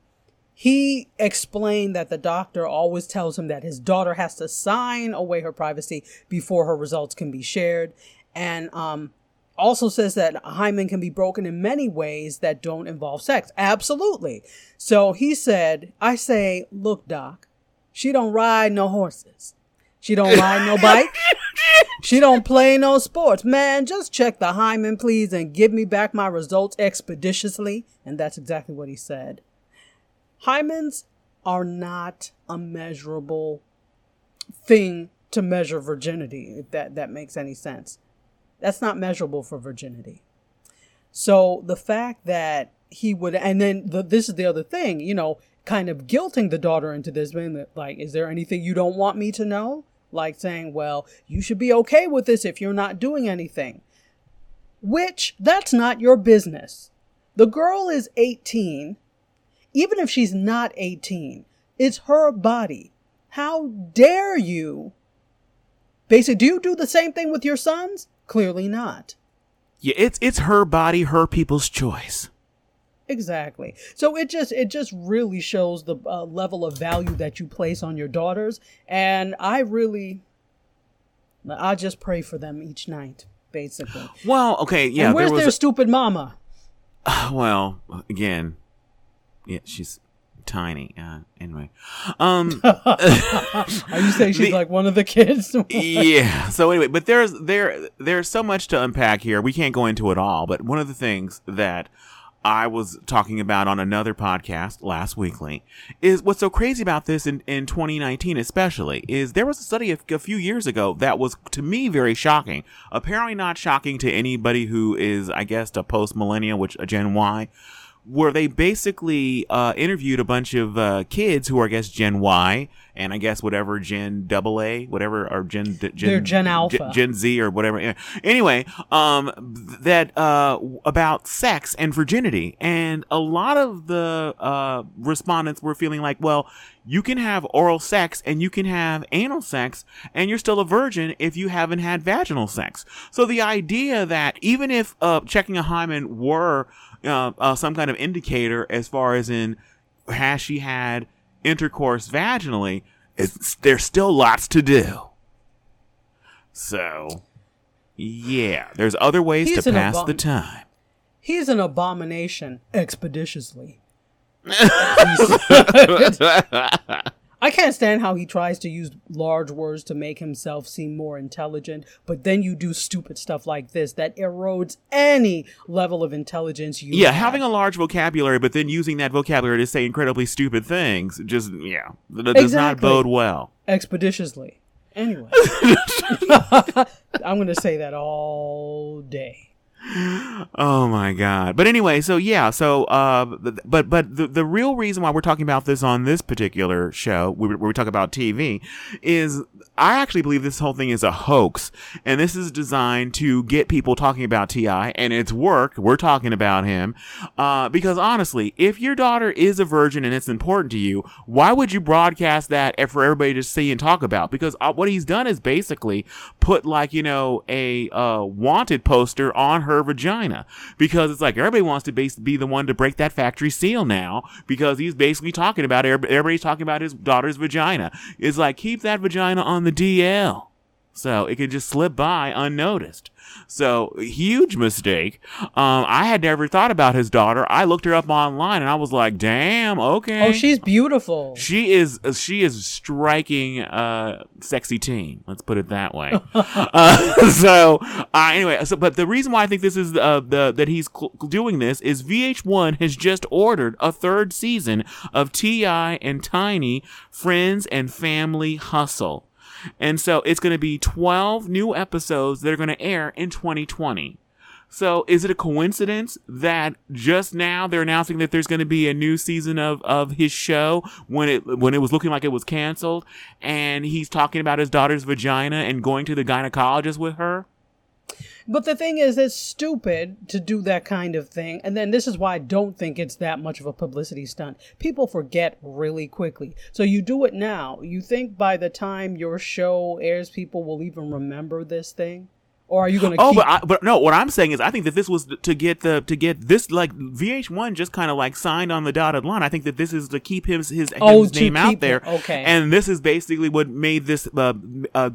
he explained that the doctor always tells him that his daughter has to sign away her privacy before her results can be shared. And um, also says that hymen can be broken in many ways that don't involve sex. Absolutely. So he said, I say, look, doc, she don't ride no horses. She don't ride no bike. She don't play no sports. Man, just check the hymen, please, and give me back my results expeditiously. And that's exactly what he said. Hymens are not a measurable thing to measure virginity, if that, that makes any sense. That's not measurable for virginity. So the fact that he would, and then the, this is the other thing, you know, kind of guilting the daughter into this, being like, is there anything you don't want me to know? Like saying, well, you should be okay with this if you're not doing anything. Which, that's not your business. The girl is 18 even if she's not 18, it's her body. How dare you? Basically, do you do the same thing with your sons? Clearly not. Yeah, it's it's her body, her people's choice. Exactly. So it just it just really shows the uh, level of value that you place on your daughters, and I really, I just pray for them each night, basically. Well, okay, yeah. And where's their a, stupid mama? well, again, yeah, she's tiny. Uh, anyway, um, are you saying she's the, like one of the kids? yeah. So anyway, but there's there there's so much to unpack here. We can't go into it all. But one of the things that I was talking about on another podcast last weekly is what's so crazy about this in, in 2019, especially, is there was a study a, a few years ago that was to me very shocking. Apparently, not shocking to anybody who is, I guess, a post millennial, which a Gen Y where they basically uh, interviewed a bunch of uh, kids who are, I guess, Gen Y and I guess whatever Gen Double A, whatever, or Gen Gen, They're Gen Alpha, Gen, Gen, Z, or whatever. Anyway, um, that uh, about sex and virginity, and a lot of the uh, respondents were feeling like, well, you can have oral sex and you can have anal sex, and you're still a virgin if you haven't had vaginal sex. So the idea that even if uh, checking a hymen were uh, uh, some kind of indicator as far as in has she had intercourse vaginally, there's still lots to do. So, yeah, there's other ways He's to pass the time. He's an abomination expeditiously. I can't stand how he tries to use large words to make himself seem more intelligent, but then you do stupid stuff like this that erodes any level of intelligence you Yeah, have. having a large vocabulary, but then using that vocabulary to say incredibly stupid things, just, yeah, that does exactly. not bode well. Expeditiously. Anyway, I'm going to say that all day oh my god but anyway so yeah so uh but but the, the real reason why we're talking about this on this particular show where we talk about tv is I actually believe this whole thing is a hoax, and this is designed to get people talking about T.I., and it's work We're talking about him. Uh, because honestly, if your daughter is a virgin and it's important to you, why would you broadcast that for everybody to see and talk about? Because uh, what he's done is basically put, like, you know, a uh, wanted poster on her vagina. Because it's like everybody wants to be the one to break that factory seal now, because he's basically talking about, everybody's talking about his daughter's vagina. It's like, keep that vagina on the DL. So it could just slip by unnoticed. So huge mistake. Um, I had never thought about his daughter. I looked her up online and I was like, damn, okay. Oh, she's beautiful. She is. Uh, she is striking, uh, sexy teen. Let's put it that way. uh, so uh, anyway, so but the reason why I think this is uh, the that he's cl- doing this is VH1 has just ordered a third season of T.I. and Tiny Friends and Family Hustle. And so it's going to be 12 new episodes that are going to air in 2020. So is it a coincidence that just now they're announcing that there's going to be a new season of, of his show when it when it was looking like it was canceled and he's talking about his daughter's vagina and going to the gynecologist with her? But the thing is, it's stupid to do that kind of thing. And then this is why I don't think it's that much of a publicity stunt. People forget really quickly. So you do it now. You think by the time your show airs, people will even remember this thing? Or are you going to? Oh, keep- but I, but no. What I'm saying is, I think that this was to get the to get this like VH1 just kind of like signed on the dotted line. I think that this is to keep his his, Oh, his name out there. it, okay. And this is basically what made this uh, uh,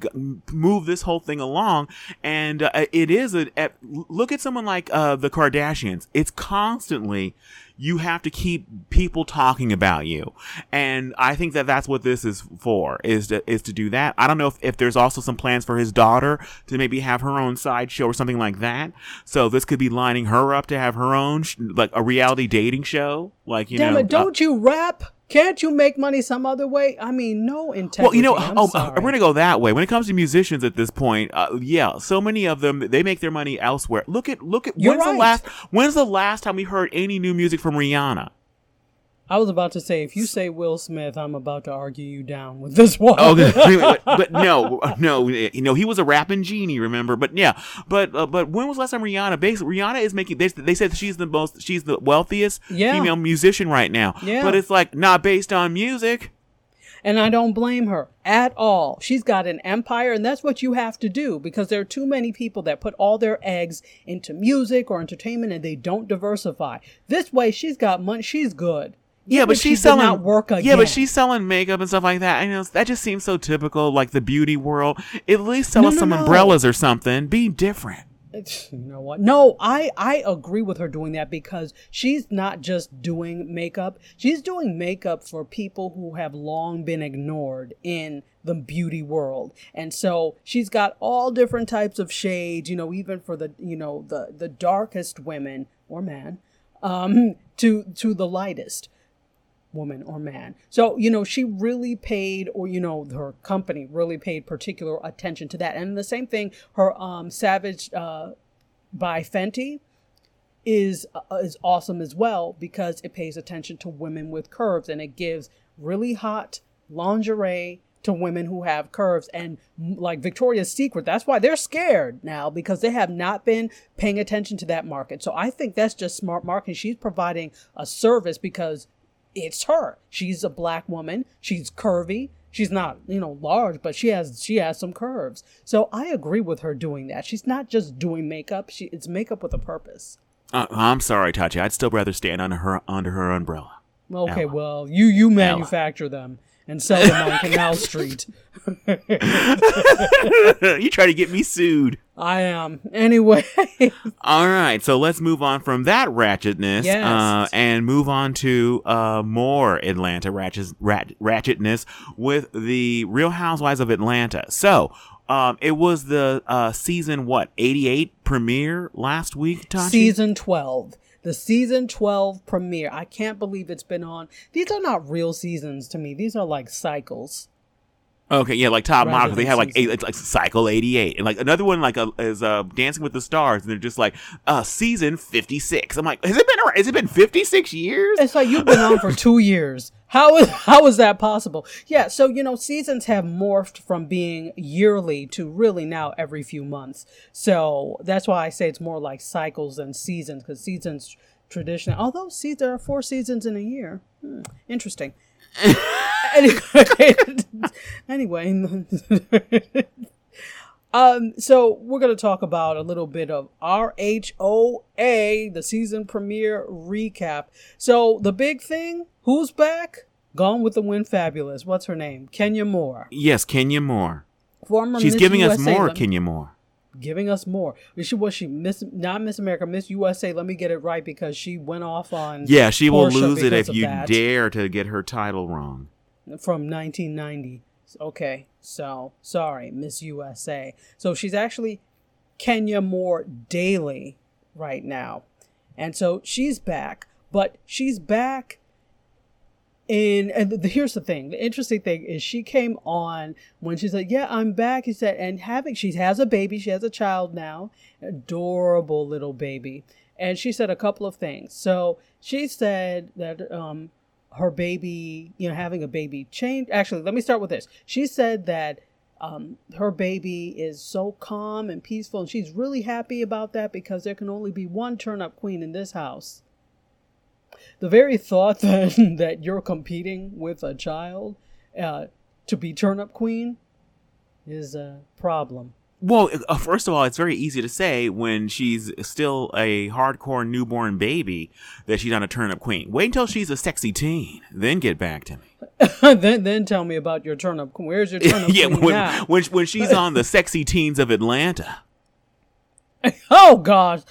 move this whole thing along. And uh, it is a, a look at someone like uh, the Kardashians. It's constantly you have to keep people talking about you and i think that that's what this is for is to is to do that i don't know if, if there's also some plans for his daughter to maybe have her own sideshow or something like that so this could be lining her up to have her own sh- like a reality dating show like you Damn know it! Don't uh, you rap? Can't you make money some other way? I mean, no integrity. well, you know, I'm oh, sorry. we're gonna go that way. When it comes to musicians at this point, uh, yeah, so many of them they make their money elsewhere. Look at look at You're when's right. the last when's the last time we heard any new music from Rihanna? I was about to say, if you say Will Smith, I'm about to argue you down with this one. Okay, but, but no, no, you know he was a rapping genie, remember? But yeah, but uh, but when was the last time Rihanna? Basically, Rihanna is making. They, they said she's the most, she's the wealthiest Yeah. female musician right now. Yeah. but it's like not based on music. And I don't blame her at all. She's got an empire, and that's what you have to do because there are too many people that put all their eggs into music or entertainment and they don't diversify. This way, she's got money. She's good. Yeah, but she's selling. not work again. Yeah, but she's selling makeup and stuff like that. I know that just seems so typical, like the beauty world. At least sell No, us no, some no. umbrellas or something. Be different. It's- you know what? No, I I agree with her doing that because she's not just doing makeup. She's doing makeup for people who have long been ignored in the beauty world. And so she's got all different types of shades, you know, even for the, you know, the the darkest women or man um to to the lightest woman or man. So, you know, she really paid, or, you know, her company really paid particular attention to that. And the same thing, her um, Savage uh, by Fenty is uh, is awesome as well because it pays attention to women with curves and it gives really hot lingerie to women who have curves and like Victoria's Secret that's why they're scared now because they have not been paying attention to that market so I think that's just smart marketing she's providing a service because it's her she's a black woman she's curvy she's not you know large but she has she has some curves so I agree with her doing that she's not just doing makeup she it's makeup with a purpose Uh, I'm sorry, Tachi. I'd still rather stand under her under her umbrella. Okay, Ella. well, you you manufacture them and sell them on Canal Street. you try to get me sued. I am. Anyway, All right, so let's move on from that ratchetness Yes. uh, and move on to uh, more Atlanta ratchet, rat, ratchetness with the Real Housewives of Atlanta. So, um, it was the uh, season, what, 88 premiere last week, Tachi? season 12. The season 12 premiere. I can't believe it's been on. These are not real seasons to me. These are like cycles. Okay, yeah, like top model. They have like eight, like, like Cycle eighty eight, and like another one like uh, is uh, Dancing with the Stars, and they're just like uh, season fifty six. I'm like, has it been has it been fifty six years? It's like you've been on for two years. How is how is that possible? Yeah, so you know, seasons have morphed from being yearly to really now every few months. So that's why I say it's more like cycles than seasons, because seasons traditionally, although see there are four seasons in a year. Hmm, interesting. anyway. Um, so we're gonna talk about a little bit of RHOA, the season premiere recap. So the big thing, who's back? Gone with the Wind Fabulous. What's her name? Kenya Moore. yes, Kenya Moore. Former She's Miss giving us more Let- Kenya Moore. giving us more. She was she Miss not Miss America, Miss USA. Let me get it right because she went off on Yeah, she will lose it if you that. dare to get her title wrong. From 1990. Okay, so sorry, Miss USA. So she's actually Kenya Moore Daly right now. And so she's back, but she's back in and the, here's the thing. The interesting thing is she came on when she said, "Yeah, I'm back." He said, and having she has a baby, she has a child now, adorable little baby. And she said a couple of things. So she said that um her baby, you know, having a baby changed. Actually, let me start with this. She said that um, her baby is so calm and peaceful, and she's really happy about that because there can only be one turn up queen in this house. The very thought that, that you're competing with a child uh, to be turn up queen is a problem. Well, uh, first of all, it's very easy to say when she's still a hardcore newborn baby that she's not a turnip queen. Wait until she's a sexy teen, then get back to me. then then tell me about your turnip. Queen. Where's your turnip yeah, queen when, now? when when she's on the sexy teens of Atlanta. oh gosh,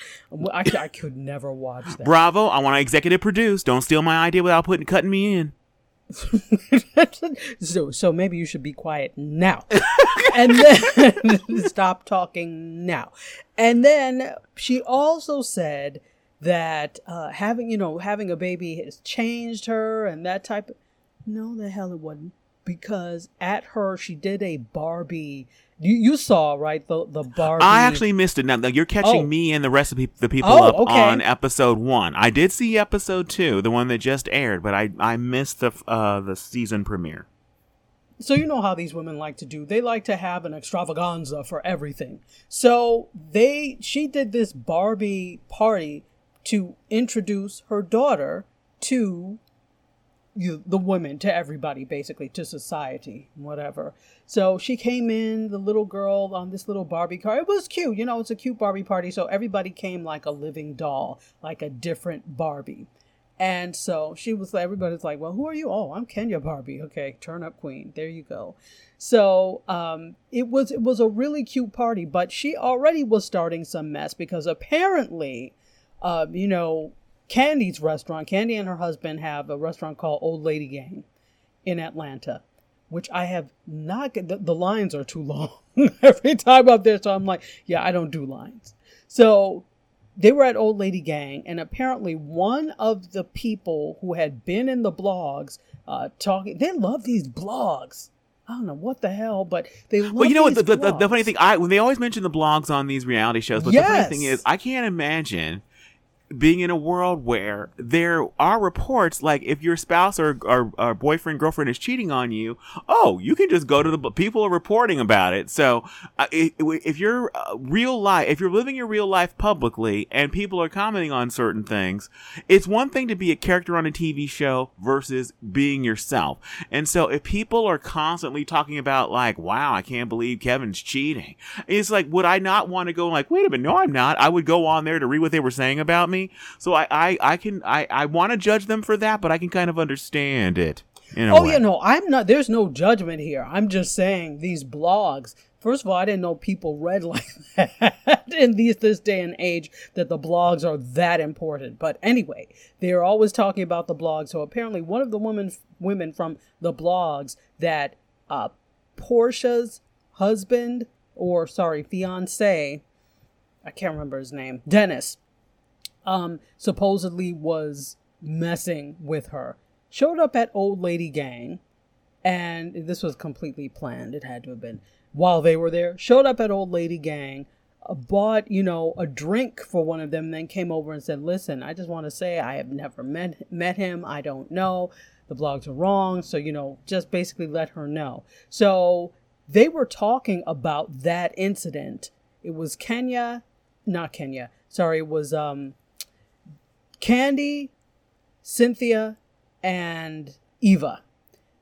I, I could never watch that. Bravo! I want to executive produce. Don't steal my idea without putting cutting me in. so so maybe you should be quiet now. And then stop talking now. And then she also said that uh, having you know having a baby has changed her and that type of no the hell it wasn't. Because at her she did a barbie you, you saw right the the barbie I actually missed it. Now now you're catching Oh. me and the rest of peop- the people Oh, up okay. on episode one. I did see episode two, the one that just aired, but I I missed the uh the season premiere. So you know how these women like to do. They like to have an extravaganza for everything. So they she did this Barbie party to introduce her daughter to you, the women, to everybody basically, to society, whatever. So she came in, the little girl on this little Barbie car. It was cute, you know, it's a cute Barbie party. So everybody came like a living doll, like a different Barbie. And so she was everybody's like, well, who are you? Oh, I'm Kenya Barbie. Okay, turn up queen. There you go. So um, it was it was a really cute party, but she already was starting some mess because apparently, uh, you know, Kandi's restaurant, Kandi and her husband have a restaurant called Old Lady Gang in Atlanta, which I have not. The, the lines are too long every time up there, so I'm like, yeah, I don't do lines. So they were at Old Lady Gang, and apparently one of the people who had been in the blogs uh, talking, they love these blogs. I don't know what the hell, but they love Well, you know what? The, the, the, the funny thing, I when they always mention the blogs on these reality shows, but the funny thing is, I can't imagine being in a world where there are reports like if your spouse or, or, or boyfriend girlfriend is cheating on you oh you can just go to the people are reporting about it. So uh, if, if you're uh, real life if you're living your real life publicly and people are commenting on certain things it's one thing to be a character on a tv show versus being yourself. And so if people are constantly talking about like wow i can't believe kevin's cheating it's like would i not want to go like wait a minute no i'm not. I would go on there to read what they were saying about me so i i, I can i i want to judge them for that but i can kind of understand it Oh, way. yeah, no, I'm not. There's no judgment here. I'm just saying these blogs. First of all, I didn't know people read like that in these this day and age that the blogs are that important. But anyway, they're always talking about the blog. So apparently, one of the women women from the blogs that uh, Porsha's husband or sorry fiance, I can't remember his name, Dennis, um, supposedly was messing with her. Showed up at Old Lady Gang, and this was completely planned. It had to have been while they were there. Showed up at Old Lady Gang, uh, bought you know a drink for one of them, then came over and said, "Listen, I just want to say I have never met met him. I don't know. The blogs are wrong. So you know, just basically let her know." So they were talking about that incident. It was Kenya, not Kenya. Sorry, it was um Kandi, Cynthia, and Eva.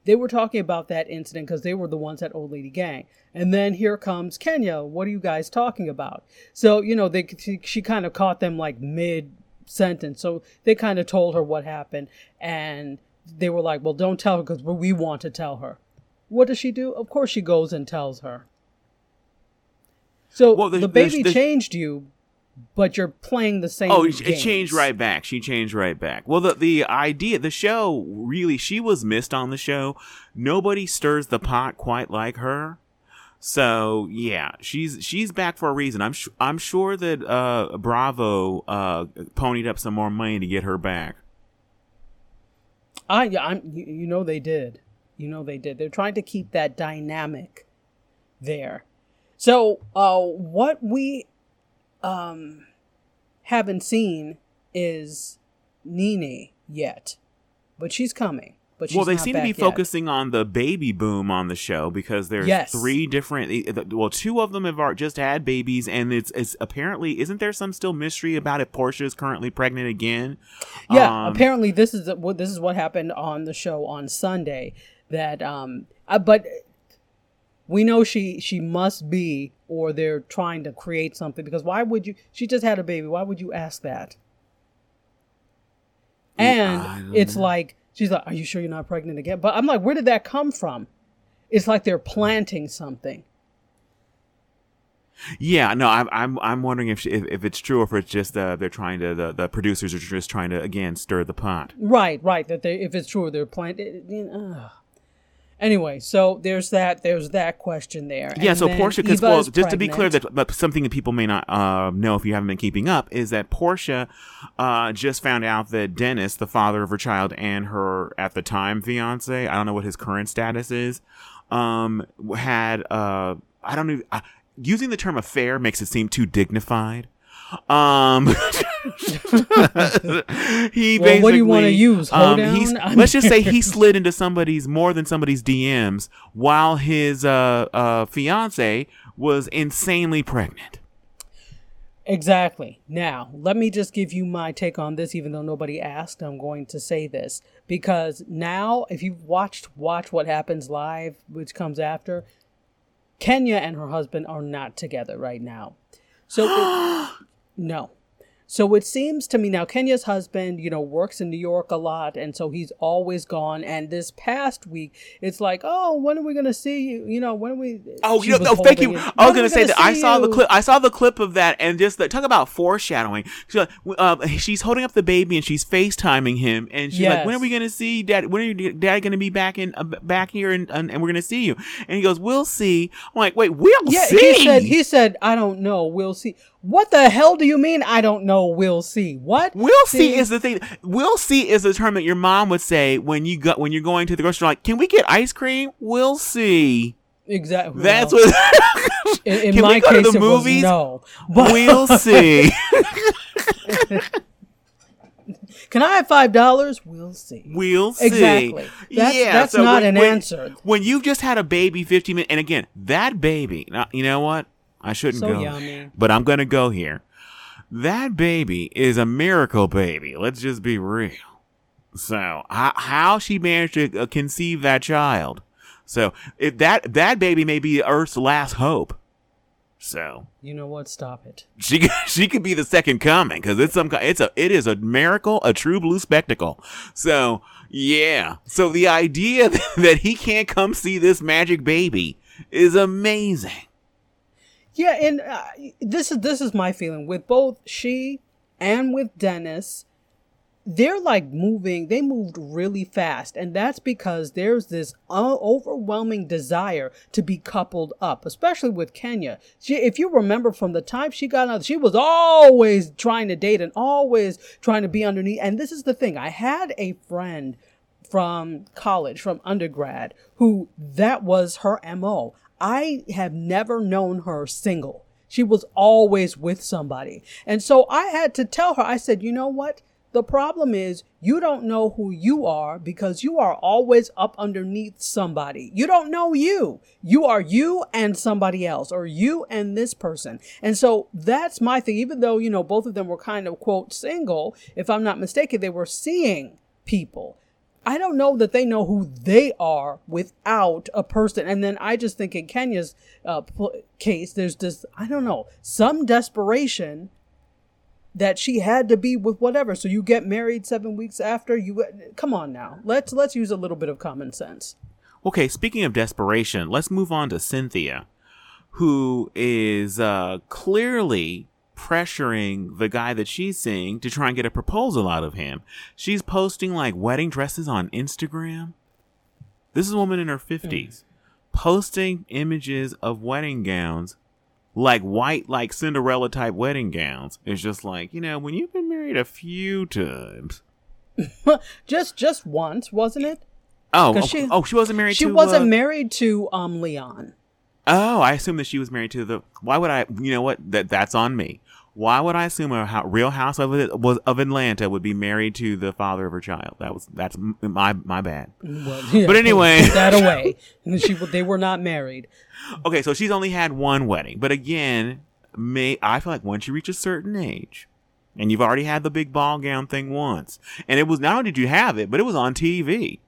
They were talking about that incident because they were the ones at Old Lady Gang. And then here comes Kenya. What are you guys talking about? So, you know, they she, she kind of caught them like mid sentence. So they kind of told her what happened. And they were like, well, don't tell her because we want to tell her. What does she do? Of course, she goes and tells her. So Well, the- the, the- baby changed you, but you're playing the same. Oh, it games. changed right back. She changed right back. Well, the the idea, the show, really, she was missed on the show. Nobody stirs the pot quite like her. So yeah, she's she's back for a reason. I'm su- I'm sure that uh, Bravo uh, ponied up some more money to get her back. I, yeah, I'm. You, you know they did. You know they did. They're trying to keep that dynamic there. So, uh, what we um haven't seen is Nene yet, but she's coming. But she's well, they seem to be yet. focusing on the baby boom on the show because there's Yes. three different. eh, Well, two of them have just had babies, and it's it's apparently isn't there some still mystery about if Porsha is currently pregnant again? Yeah, Um, apparently this is what this is what happened on the show on Sunday. That um, uh, but We know she she must be, or they're trying to create something. Because why would you? She just had a baby. Why would you ask that? And it's know. like she's like, "Are you sure you're not pregnant again?" But I'm like, where did that come from? It's like they're planting something. Yeah, no, I'm I'm I'm wondering if she, if, if it's true or if it's just uh, they're trying to the, the producers are just trying to again stir the pot. Right, right. That they, if it's true, they're planting. Ugh. Anyway, so there's that. There's that question there. Yeah, And so Porsha, because well, just to be clear, that but something that people may not uh, know if you haven't been keeping up is that Porsha uh, just found out that Dennis, the father of her child and her at the time fiance, I don't know what his current status is, um, had uh, I don't know. Uh, using the term affair makes it seem too dignified. Um, he Well, what do you wanna basically, use, Um, let's just say he slid into somebody's more than somebody's DMs while his uh, uh, fiance was insanely pregnant. Exactly. Now, let me just give you my take on this, even though nobody asked. I'm going to say this because now, if you've watched Watch What Happens Live, which comes after, Kenya and her husband are not together right now. So, it, no. So it seems to me now, Kenya's husband, you know, works in New York a lot, and so he's always gone. And this past week, it's like, oh, when are we going to see you? You know, when are we? Oh, you know, no, thank you. it. I was gonna say that I saw the clip. I saw the clip of that, and just the, talk about foreshadowing. She's like, uh, she's holding up the baby and she's FaceTiming him, and she's like, "When are we gonna see dad? When are you, dad gonna be back in uh, back here, and, and and we're gonna see you?" And he goes, "We'll see." I'm like, "Wait, we'll Yeah, see." he said. He said, "I don't know. We'll see." What the hell do you mean? I don't know. We'll see. What? We'll see is the thing. We'll see is the term that your mom would say when you go when you're going to the grocery store. Like, can we get ice cream? We'll see. exactly. That's well, what. In, in can my we go case, to the movies? no. But We'll see. can I have five dollars? We'll see. We'll see. Exactly. That's- that's not an when, answer. When you've just had a baby 15 minutes, and again, that baby, now, you know what? I shouldn't So go, yummy. but I'm going to go here. That baby is a miracle baby. Let's just be real. So, how, how she managed to uh, conceive that child. So, if that that baby may be Earth's last hope. So, You know what? Stop it. she could- she could be the second coming because it's some it's a it is a miracle, a true blue spectacle. So yeah, so the idea that he can't come see this magic baby is amazing. Yeah, and uh, this is this is my feeling with both she and with Dennis. They're like moving. They moved really fast, and that's because there's this overwhelming desire to be coupled up, especially with Kenya. She, if you remember from the time she got out, she was always trying to date and always trying to be underneath. And this is the thing: I had a friend from college, from undergrad, who that was her MO. I have never known her single. She was always with somebody. And so I had to tell her, I said, you know what? The problem is you don't know who you are because you are always up underneath somebody. You don't know you. You are you and somebody else, or you and this person. And so that's my thing. Even though, you know, both of them were kind of quote single, if I'm not mistaken, they were seeing people. I don't know that they know who they are without a person. And then I just think in Kenya's uh, case, there's just, I don't know, some desperation that she had to be with whatever. So you get married seven weeks after you, come on now. Let's, let's use a little bit of common sense. Okay, speaking of desperation, let's move on to Cynthia, who is uh, clearly pressuring the guy that she's seeing to try and get a proposal out of him. She's posting like wedding dresses on Instagram. This is a woman in her 50s posting images of wedding gowns like white like Cinderella type wedding gowns. It's just like, you know, when you've been married a few times. just, just once, wasn't it? Oh, oh, she- oh, she wasn't married She to wasn't uh, married to um Leon. Oh, I assume that she was married to the. Why would I? You know what? That that's on me. Why would I assume a how, Real House of it was of Atlanta would be married to the father of her child? That was that's my my bad. Well, yeah, But anyway. that away. And she, they were not married. Okay, so she's only had one wedding, but again, may I feel like once you reach a certain age, and you've already had the big ball gown thing once, and it was not only did you have it, but it was on TV.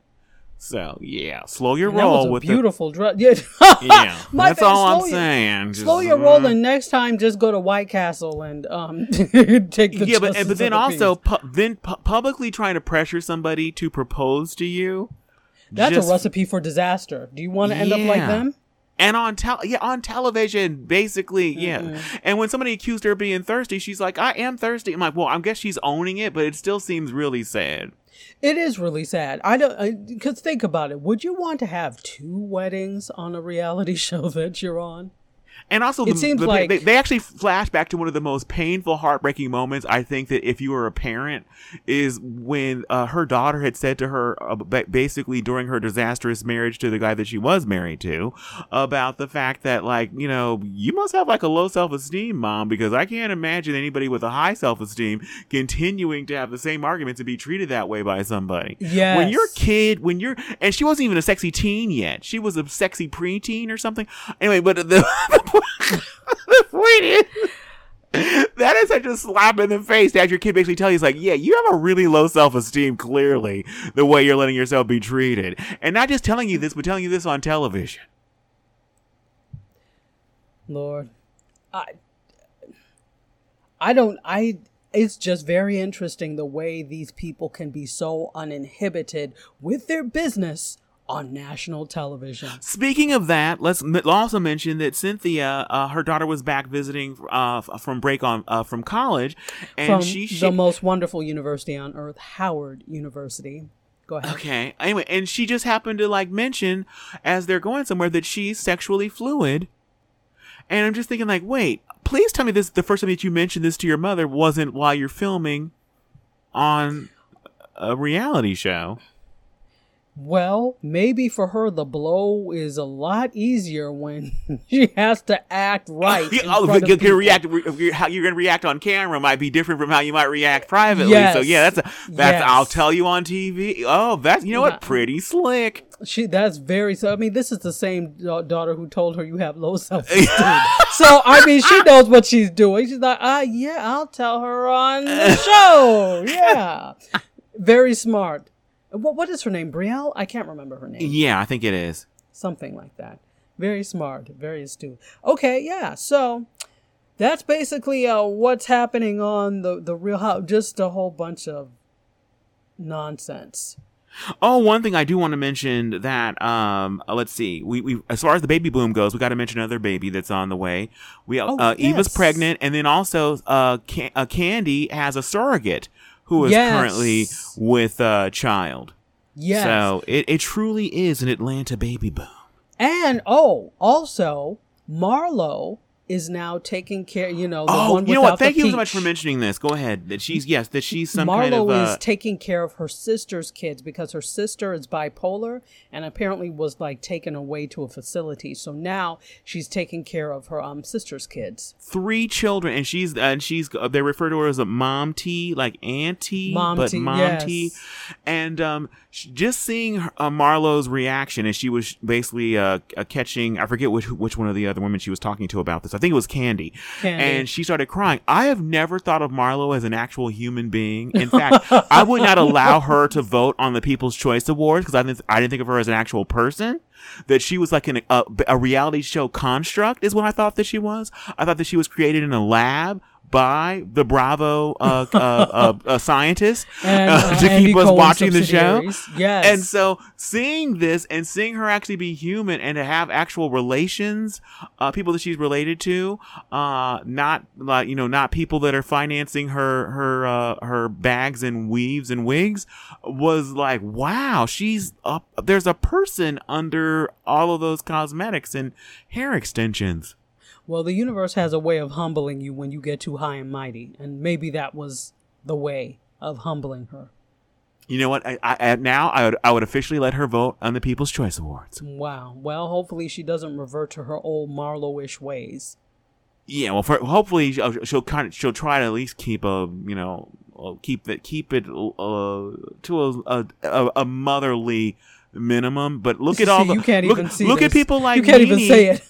So yeah, slow your And roll with beautiful dress. Yeah, Yeah, My that's bad. all I'm Slow your- saying. Just, Slow your uh, roll, and next time just go to White Castle and um take the yeah, but but then the also pu- then pu- publicly trying to pressure somebody to propose to you. that's just- a recipe for disaster. Do you want to end up like them? And on tel- yeah, on television, basically, yeah. And when somebody accused her of being thirsty, she's like, "I am thirsty." I'm like, "Well, I guess she's owning it, but it still seems really sad." It is really sad. I don't because think about it. Would you want to have two weddings on a reality show that you're on? And also, It the, seems the- like- they, they actually flash back to one of the most painful, heartbreaking moments. I think that if you were a parent, is when uh, her daughter had said to her, uh, basically during her disastrous marriage to the guy that she was married to, about the fact that, like, you know, you must have like a low self esteem, mom, because I can't imagine anybody with a high self esteem continuing to have the same arguments and be treated that way by somebody. Yes. When you're a kid, when you're, and she wasn't even a sexy teen yet. She was a sexy preteen or something. Anyway, but the, the is, that is such a slap in the face to have your kid basically tell you, he's like, yeah, you have a really low self esteem, clearly, the way you're letting yourself be treated. And not just telling you this, but telling you this on television. Lord, I, I don't. I. It's just very interesting the way these people can be so uninhibited with their business on national television. Speaking of that, let's also mention that Cynthia, uh, her daughter was back visiting uh, from break on uh, from college, and From she, the most wonderful university on earth, Howard University. Go ahead. Okay. Anyway, and she just happened to like mention as they're going somewhere that she's sexually fluid. And I'm just thinking like, wait, please tell me this the first time that you mentioned this to your mother wasn't while you're filming on a reality show. Well, maybe for her the blow is a lot easier when she has to act right. in oh, front of you react how you're going to react on camera might be different from how you might react privately. Yes. So yeah, that's a, that's. Yes. I'll tell you on TV. Oh, that's you know Yeah. what? Pretty slick. She that's very so. I mean, this is the same daughter who told her you have low self esteem. so I mean, she knows what she's doing. She's like, ah, yeah, I'll tell her on the show. Yeah, very smart. What what is her name? Brielle? I can't remember her name. Yeah, I think it is. Something like that. Very smart. Very astute. Okay, yeah. So that's basically uh, what's happening on the the real house. Just a whole bunch of nonsense. Oh, one thing I do want to mention that um, uh, let's see, we, we as far as the baby boom goes, we got to mention another baby that's on the way. We Oh, uh, Eva's pregnant, and then also uh, Can- uh, Kandi has a surrogate who is Yes. currently with a child. Yes. So it, it truly is an Atlanta baby boom. And oh, also Marlo is now taking care. You know, the Oh, one you know what? Thank you so much for mentioning this. Go ahead. That she's yes, that she's some Marlo kind of uh, is taking care of her sister's kids because her sister is bipolar and apparently was like taken away to a facility. So now she's taking care of her um sister's kids. three children, and she's and she's uh, they refer to her as a mom T, like auntie, Mom but mom yes. T, and um, just seeing her, uh, Marlo's reaction as she was basically uh, uh, catching, I forget which which one of the other women she was talking to about this. I think it was Kandi, Kandi. and she started crying. I have never thought of Marlo as an actual human being. In fact, I would not allow her to vote on the People's Choice Awards because I didn't I didn't think of her as an actual person that she was like an, a, a reality show construct is what I thought that she was. I thought that she was created in a lab by the Bravo uh, uh, uh, uh, scientists And, uh, to keep us watching the show. Yes. And so seeing this and seeing her actually be human and to have actual relations, uh, people that she's related to, uh, not like, you know, not people that are financing her, her, uh, her bags and weaves and wigs was like, wow, she's up. There's a person under all of those cosmetics and hair extensions. Well, the universe has a way of humbling you when you get too high and mighty, and maybe that was the way of humbling her. You know what? I, I, now I would, I would officially let her vote on the People's Choice Awards. Wow. Well, hopefully she doesn't revert to her old Marlo-ish ways. Yeah, well, for, hopefully she'll, she'll kind of she'll try to at least keep a you know uh, keep it keep it uh, to a, a a motherly minimum. But look at all the you can't look, even see look at people like you can't even say it.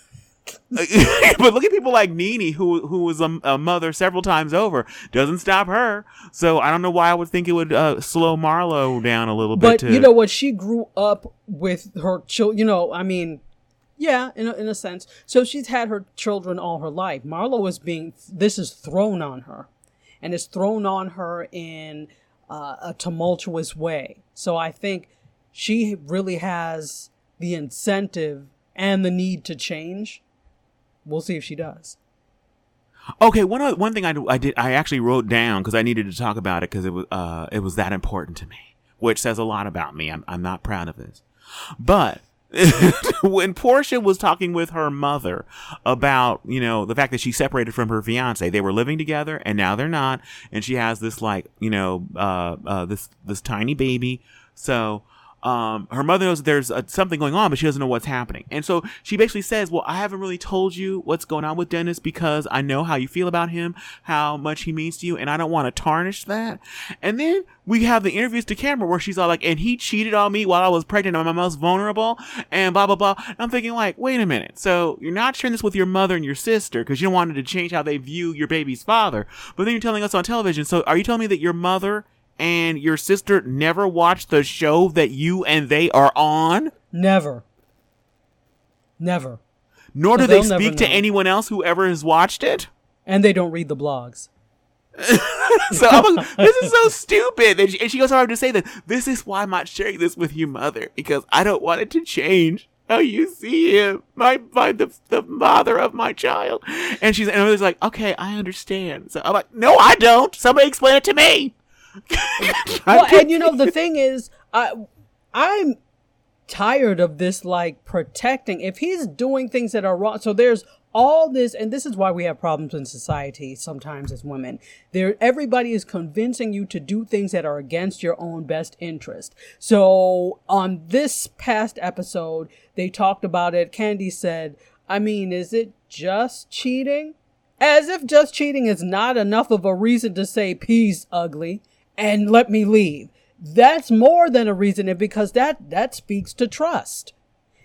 but look at people like Nene, who who was a, a, mother several times over, doesn't stop her. So I don't know why I would think it would uh, slow Marlo down a little but bit. But you know what? She grew up with her children. You know, I mean, yeah, in a, in a sense. So she's had her children all her life. Marlo is being this is thrown on her, and it's thrown on her in uh, a tumultuous way. So I think she really has the incentive and the need to change We'll see if she does. Okay, one one thing I, I did I actually wrote down because I needed to talk about it because it was uh it was that important to me, which says a lot about me. I'm I'm not proud of this, but when Porsha was talking with her mother about, you know, the fact that she separated from her fiance, they were living together and now they're not, and she has this like, you know, uh, uh, this this tiny baby. So um, her mother knows there's a, something going on, but she doesn't know what's happening. And so she basically says, Well, I haven't really told you what's going on with Dennis because I know how you feel about him, how much he means to you, and I don't want to tarnish that. And then we have the interviews to camera where she's all like, And he cheated on me while I was pregnant and I'm most vulnerable, and blah, blah, blah. And I'm thinking, like, wait a minute. So you're not sharing this with your mother and your sister because you don't want it to change how they view your baby's father. But then you're telling us on television. So are you telling me that your mother and your sister never watched the show that you and they are on? Never. Never. Nor so do they speak to anyone else who ever has watched it. And they don't read the blogs. so I'm like, this is so stupid. And she, and she goes on to say that this is why I'm not sharing this with you, mother, because I don't want it to change how you see him, my, my the, the mother of my child. And she's and I was like, okay, I understand. So I'm like, no, I don't. Somebody explain it to me. Well, and you know the thing is, I I'm tired of this like protecting. If he's doing things that are wrong, so there's all this, and this is why we have problems in society sometimes as women. There, everybody is convincing you to do things that are against your own best interest. So on this past episode, they talked about it. Kandi said, "I mean, is it just cheating?" As if just cheating is not enough of a reason to say peace, ugly and let me leave. That's more than a reason, and because that that speaks to trust.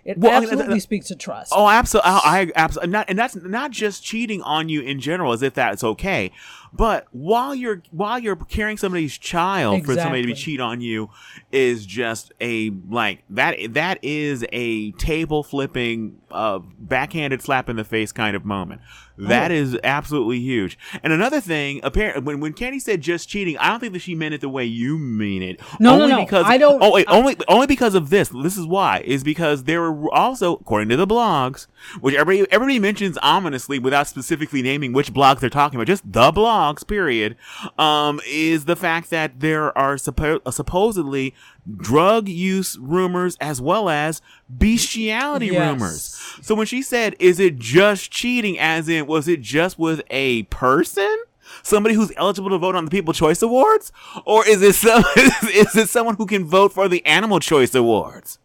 It well, absolutely I mean, speaks to trust. Oh, absolutely. I, I absolutely not, and that's not just cheating on you in general, as if that's okay. But while you're while you're carrying somebody's child exactly. for somebody to be cheat on you, is just a like that. That is a table flipping, uh, backhanded slap in the face kind of moment. That oh. is absolutely huge. And another thing, apparently, when when Kandi said just cheating, I don't think that she meant it the way you mean it. No, only no, no. Because, I don't. Oh wait, I, only only because of this. This is why is because there were also, according to the blogs, which everybody everybody mentions ominously without specifically naming which blogs they're talking about, just the blogs, period. Um, is the fact that there are suppo- uh, supposedly drug use rumors as well as bestiality yes. rumors. So when she said, "Is it just cheating?" as in was it just with a person? Somebody who's eligible to vote on the People Choice Awards, or is it some, is it someone who can vote for the Animal Choice Awards?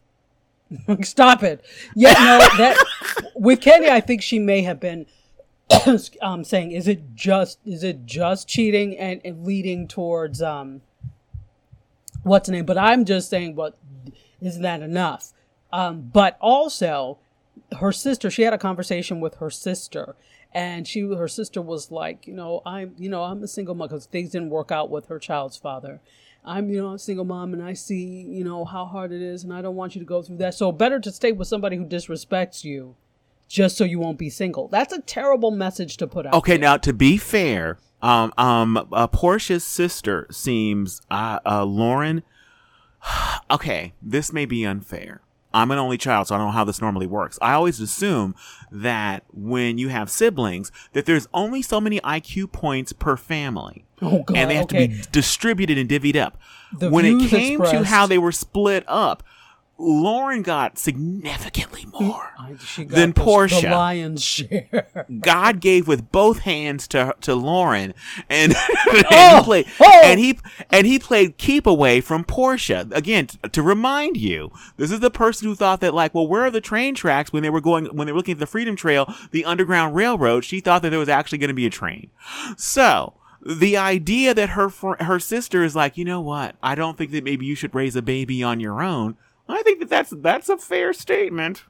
Stop it! Yeah, no, that with Kandi, I think she may have been um, saying, "Is it just is it just cheating and, and leading towards um, what's the name?" But I'm just saying, "What isn't that enough?" Um, but also, her sister, she had a conversation with her sister, and she, her sister was like, you know, I'm, you know, I'm a single mom because things didn't work out with her child's father. I'm, you know, a single mom, and I see, you know, how hard it is, and I don't want you to go through that. So better to stay with somebody who disrespects you, just so you won't be single. That's a terrible message to put out. Okay, there. now to be fair, um, um, uh, Porsha's sister seems, uh, uh, Lauren. okay, this may be unfair I'm an only child, so I don't know how this normally works. I always assume that when you have siblings, that there's only so many IQ points per family. Oh, God, and they have okay. to be distributed and divvied up. The when it came expressed. to how they were split up, Lauren got significantly more got than the, Porsha. The lion's share. God gave with both hands to to Lauren, and, and oh, he played oh. and he and he played keep away from Porsha Again, t- to remind you, this is the person who thought that like, well, where are the train tracks when they were going when they were looking at the Freedom Trail, the Underground Railroad? She thought that there was actually going to be a train. So the idea that her fr- her sister is like, you know what? I don't think that maybe you should raise a baby on your own I think that that's that's a fair statement.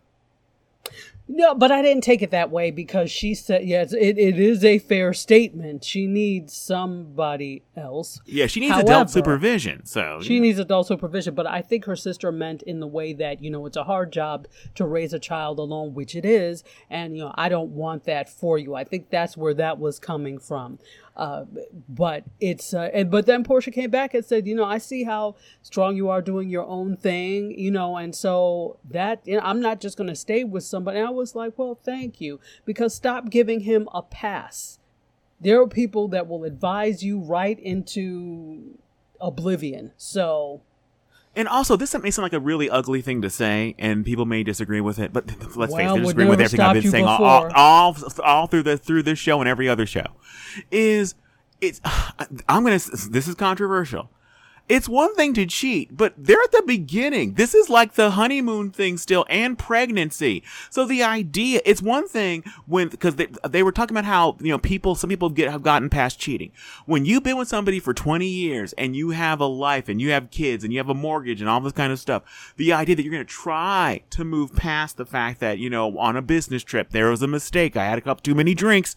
No, but I didn't take it that way because she said, yes, it, it is a fair statement. She needs somebody else. Yeah, she needs However, adult supervision. So She needs adult supervision, but I think her sister meant in the way that, you know, it's a hard job to raise a child alone, which it is. And, you know, I don't want that for you. I think that's where that was coming from. Uh, but it's, uh, and, but then Porsha came back and said, you know, I see how strong you are doing your own thing, you know, and so that, you know, I'm not just going to stay with somebody. And I was like, well, thank you, because stop giving him a pass. There are people that will advise you right into oblivion. So, And also, this may sound like a really ugly thing to say, and people may disagree with it. But let's face it, Well, would disagreeing with everything I've been saying all, all, all, all through the through this show and every other show. Is it's I'm gonna this is controversial. It's one thing to cheat, but they're at the beginning. This is like the honeymoon thing still and pregnancy. So the idea, it's one thing when, because they, they were talking about how, you know, people, some people get, have gotten past cheating. When you've been with somebody for 20 years and you have a life and you have kids and you have a mortgage and all this kind of stuff, the idea that you're going to try to move past the fact that, you know, on a business trip, there was a mistake. I had a cup too many drinks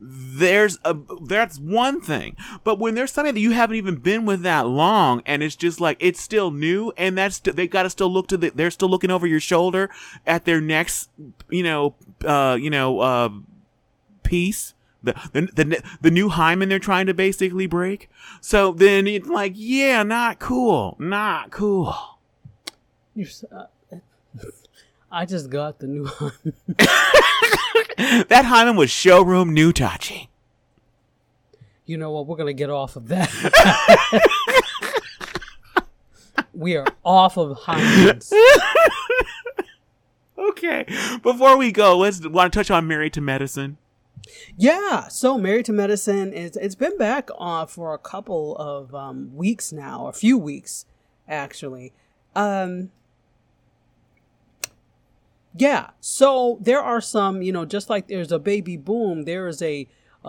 there's a that's one thing. But when there's somebody that you haven't even been with that long and it's just like it's still new and that's they got to still look to the they're still looking over your shoulder at their next you know uh you know uh piece the, the, the, the new hymen they're trying to basically break. So then it's like yeah not cool not cool. You s- uh, I just got the new one. that hymen was showroom new touchy you know what? We're going to get off of that. we are off of Heinz. okay before we go let's want to touch on married to medicine Yeah, so Married to Medicine is it's been back uh, for a couple of um, weeks now, a few weeks actually. Um, yeah, so there are some, you know, just like there's a baby boom, there is a, uh,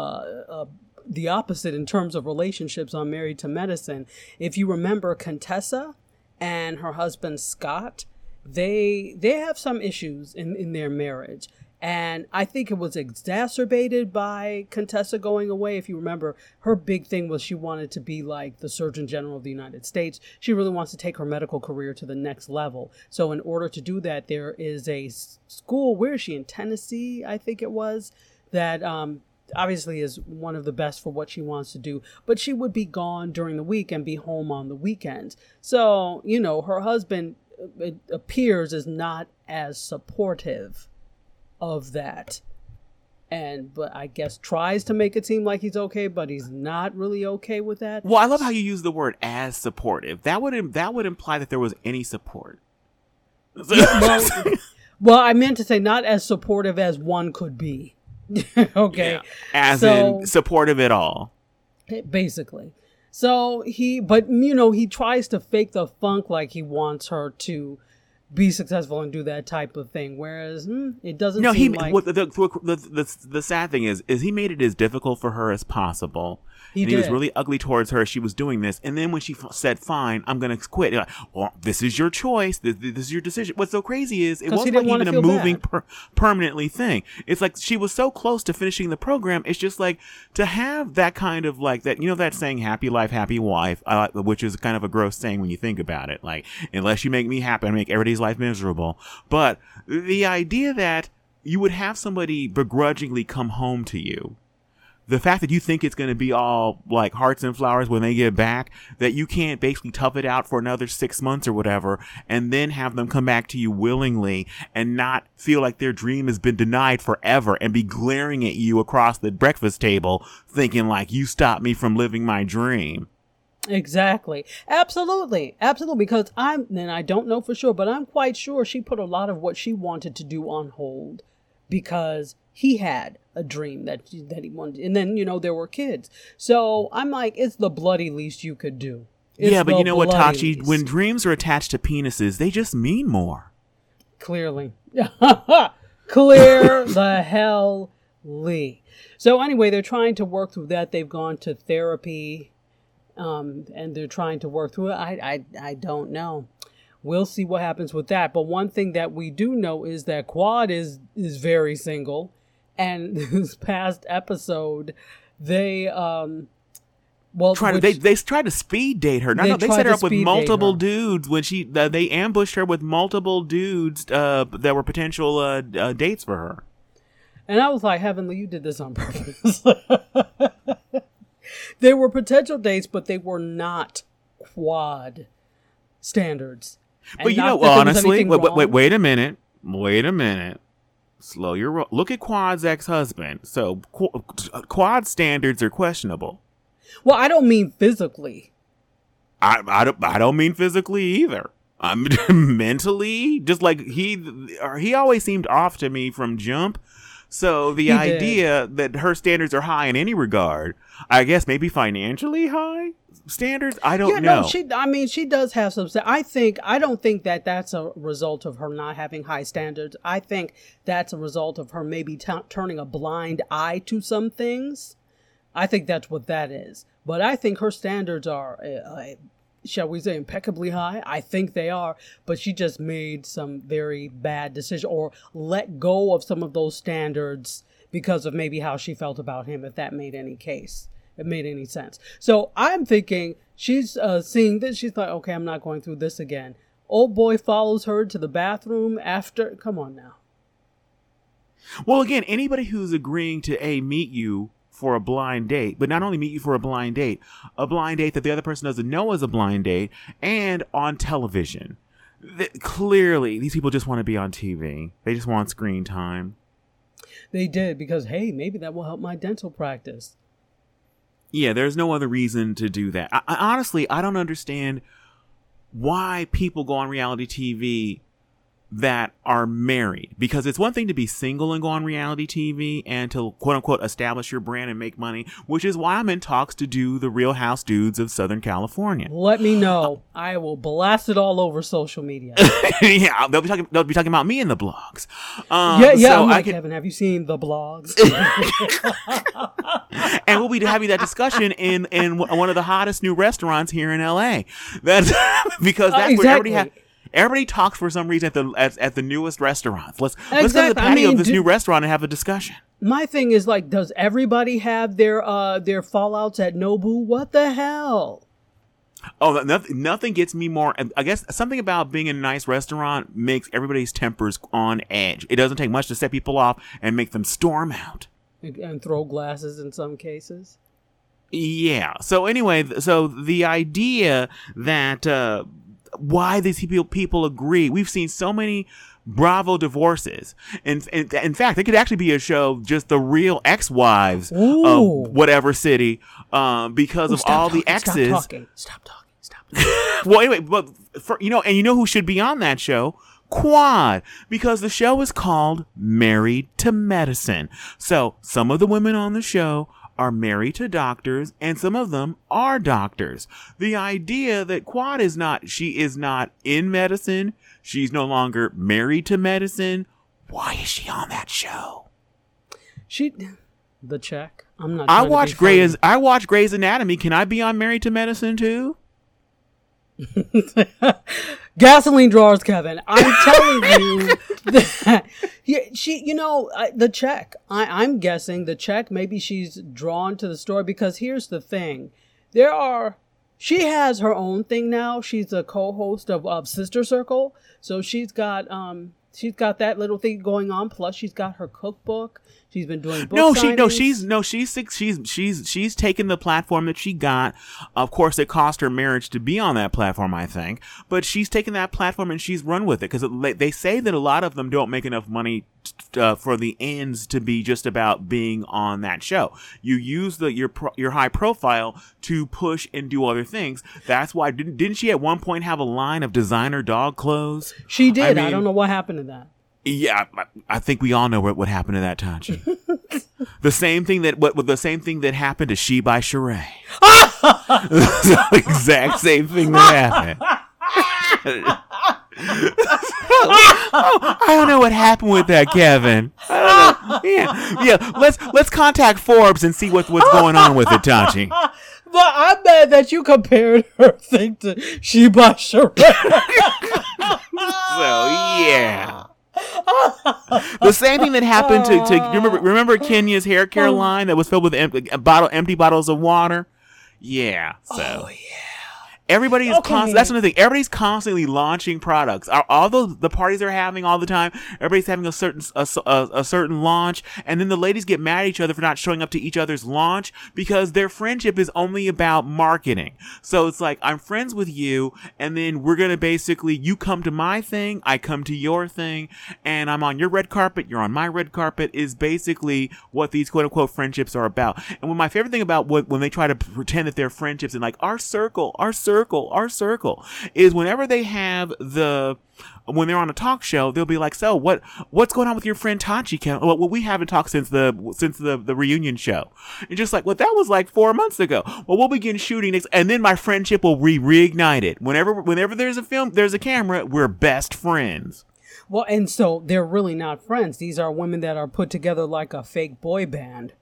a the opposite in terms of relationships on Married to Medicine. If you remember Contessa and her husband Scott, they they have some issues in, in their marriage. And I think it was exacerbated by Contessa going away. If you remember, her big thing was she wanted to be like the Surgeon General of the United States. She really wants to take her medical career to the next level. So, in order to do that, there is a school, where is she? In Tennessee, I think it was, that um, obviously is one of the best for what she wants to do. But she would be gone during the week and be home on the weekends. So, you know, her husband, uh, it appears, is not as supportive of that and but i guess tries to make it seem like he's okay but he's not really okay with that Well, I love how you use the word as supportive. That would that would imply that there was any support. well, well i meant to say not as supportive as one could be okay Yeah. As So- in supportive at all. basically so he but you know he tries to fake the funk like he wants her to be successful and do that type of thing whereas hmm, it doesn't No, he. seem like what the, the, the, the, the sad thing is, is he made it as difficult for her as possible. He and he was really ugly towards her. She was doing this, and then when she f- said, "Fine, I'm going to quit," like, well, this is your choice. This, this is your decision. What's so crazy is it wasn't like even a moving per- permanently thing. It's like she was so close to finishing the program. It's just like to have that kind of like that. You know that saying, "Happy life, happy wife," like, which is kind of a gross saying when you think about it. Like, unless you make me happy, I make everybody's life miserable. But the idea that you would have somebody begrudgingly come home to you the fact that you think it's going to be all like hearts and flowers when they get back, that you can't basically tough it out for another six months or whatever, and then have them come back to you willingly and not feel like their dream has been denied forever and be glaring at you across the breakfast table, thinking like you stopped me from living my dream. Exactly. Absolutely. Absolutely. Because I'm, and I don't know for sure, but I'm quite sure she put a lot of what she wanted to do on hold because he had a dream that that he wanted. And then, you know, there were kids. So I'm like, it's the bloody least you could do. It's yeah, but you know what, Tachi? least. When dreams are attached to penises, they just mean more. Clearly. Clear the hell Lee. So anyway, they're trying to work through that. They've gone to therapy, um, and they're trying to work through it. I, I, I don't know. we'll see what happens with that. But one thing that we do know is that Quad is is very single, and this past episode, they um. Well, Trying to, which- they they tried to speed date her. No, They no, they set her up with multiple dudes when she uh, they ambushed her with multiple dudes uh, that were potential uh, uh, dates for her. And I was like, Heavenly, you did this on purpose. they were potential dates, but they were not quad standards. And But you know, that there was honestly, wait, wait, wait, wait a minute. Wait a minute. Slow your roll. Look at Quad's ex-husband. So Qu- Quad standards are questionable. Well, I don't mean physically. I, I don't I don't mean physically either. I'm mentally just like he he always seemed off to me from jump. So the He did. idea that her standards are high in any regard, I guess maybe financially high standards. I don't yeah, know. no, she. I mean, she does have some. I think. I don't think that that's a result of her not having high standards. I think that's a result of her maybe t- turning a blind eye to some things. I think that's what that is. But I think her standards are, uh, uh, shall we say, impeccably high. I think they are. But she just made some very bad decision or let go of some of those standards because of maybe how she felt about him. If that made any case, it made any sense. So I'm thinking she's uh, seeing this. She's like, okay, I'm not going through this again. Old boy follows her to the bathroom after. Come on now. Well, again, anybody who's agreeing to a meet you for a blind date, but not only meet you for a blind date, a blind date that the other person doesn't know is a blind date, and on television. Th- clearly, these people just want to be on TV. They just want screen time. They did because hey, maybe that will help my dental practice. Yeah, there's no other reason to do that. I, I, honestly, I don't understand why people go on reality TV that are married because it's one thing to be single and go on reality TV and to quote unquote establish your brand and make money, which is why I'm in talks to do the Real House Dudes of Southern California. Let me know. I will blast it all over social media. yeah, they'll be talking. They'll be talking about me in the blogs. Um, yeah, yeah. so like, can- Kevin, have you seen the blogs? and we'll be having that discussion in in one of the hottest new restaurants here in LA. That's because Uh, that's where everybody ha- exactly. Everybody talks for some reason at the at, at the newest restaurants. Let's let's go to the Exactly. I patio mean, of this do- new restaurant and have a discussion. My thing is like, does everybody have their uh their fallouts at Nobu? What the hell? Oh, nothing, nothing gets me more. I guess something about being in a nice restaurant makes everybody's tempers on edge. It doesn't take much to set people off and make them storm out. And, and throw glasses in some cases. Yeah. So anyway, so the idea that uh, why these people people agree, we've seen so many Bravo divorces. In, in in fact, it could actually be a show just the real ex-wives Ooh. of whatever city, um, because Ooh, of all the talking, exes. Stop talking. Stop talking. Stop. talking. well, anyway, but for, you know, and you know who should be on that show? Quad, because the show is called Married to Medicine. So some of the women on the show are married to doctors, and some of them are doctors. The idea that Quad is not, she is not in medicine, she's no longer married to medicine. Why is she on that show? She, the check. I'm not. I trying to be watch. Grey's. I watch Grey's Anatomy. Can I be on Married to Medicine too? gasoline drawers, Kevin. I'm telling you that she, you know, the check. I, I'm guessing the check. Maybe she's drawn to the story because here's the thing: there are. She has her own thing now. She's a co-host of, of Sister Circle, so she's got um she's got that little thing going on. Plus, she's got her cookbook. She's been doing no, she no, she's no, she's six, she's she's she's taken the platform that she got. Of course, it cost her marriage to be on that platform, I think, but she's taken that platform and she's run with it because they say that a lot of them don't make enough money t- uh, for the ends to be just about being on that show. You use the your pro, your high profile to push and do other things. That's why didn't didn't she at one point have a line of designer dog clothes? She did. I, mean- don't know what happened to that. Yeah, I, think we all know what, what happened to that Tachi. the same thing that what the same thing that happened to She by Sheree. the exact same thing that happened. oh, I don't know what happened with that, Kevin. I don't know. Yeah, yeah. Let's let's contact Forbes and see what, what's going on with it, Tachi. But I'm mad that you compared her thing to She by Sheree. So yeah. the same thing that happened to, to remember remember Kenya's hair care um, line that was filled with em- uh, bottle empty bottles of water. Yeah. So. Oh yeah. Everybody is Okay. constantly. That's another thing. Everybody's constantly launching products. Are all those the parties they're having all the time? Everybody's having a certain a, a, a certain launch, and then the ladies get mad at each other for not showing up to each other's launch because their friendship is only about marketing. So it's like I'm friends with you, and then we're gonna basically you come to my thing, I come to your thing, and I'm on your red carpet, you're on my red carpet. Is basically what these quote unquote friendships are about. And what my favorite thing about what when they try to pretend that they're friendships and like our circle, our circle, our circle is whenever they have the when they're on a talk show, they'll be like, "So what? What's going on with your friend Tachi? Ken? Well, we haven't talked since the since the the reunion show." And just like, "Well, that was like four months ago." Well, we'll begin shooting next, and then my friendship will re reignite it. Whenever whenever there's a film, there's a camera, we're best friends. Well, and so they're really not friends. These are women that are put together like a fake boy band.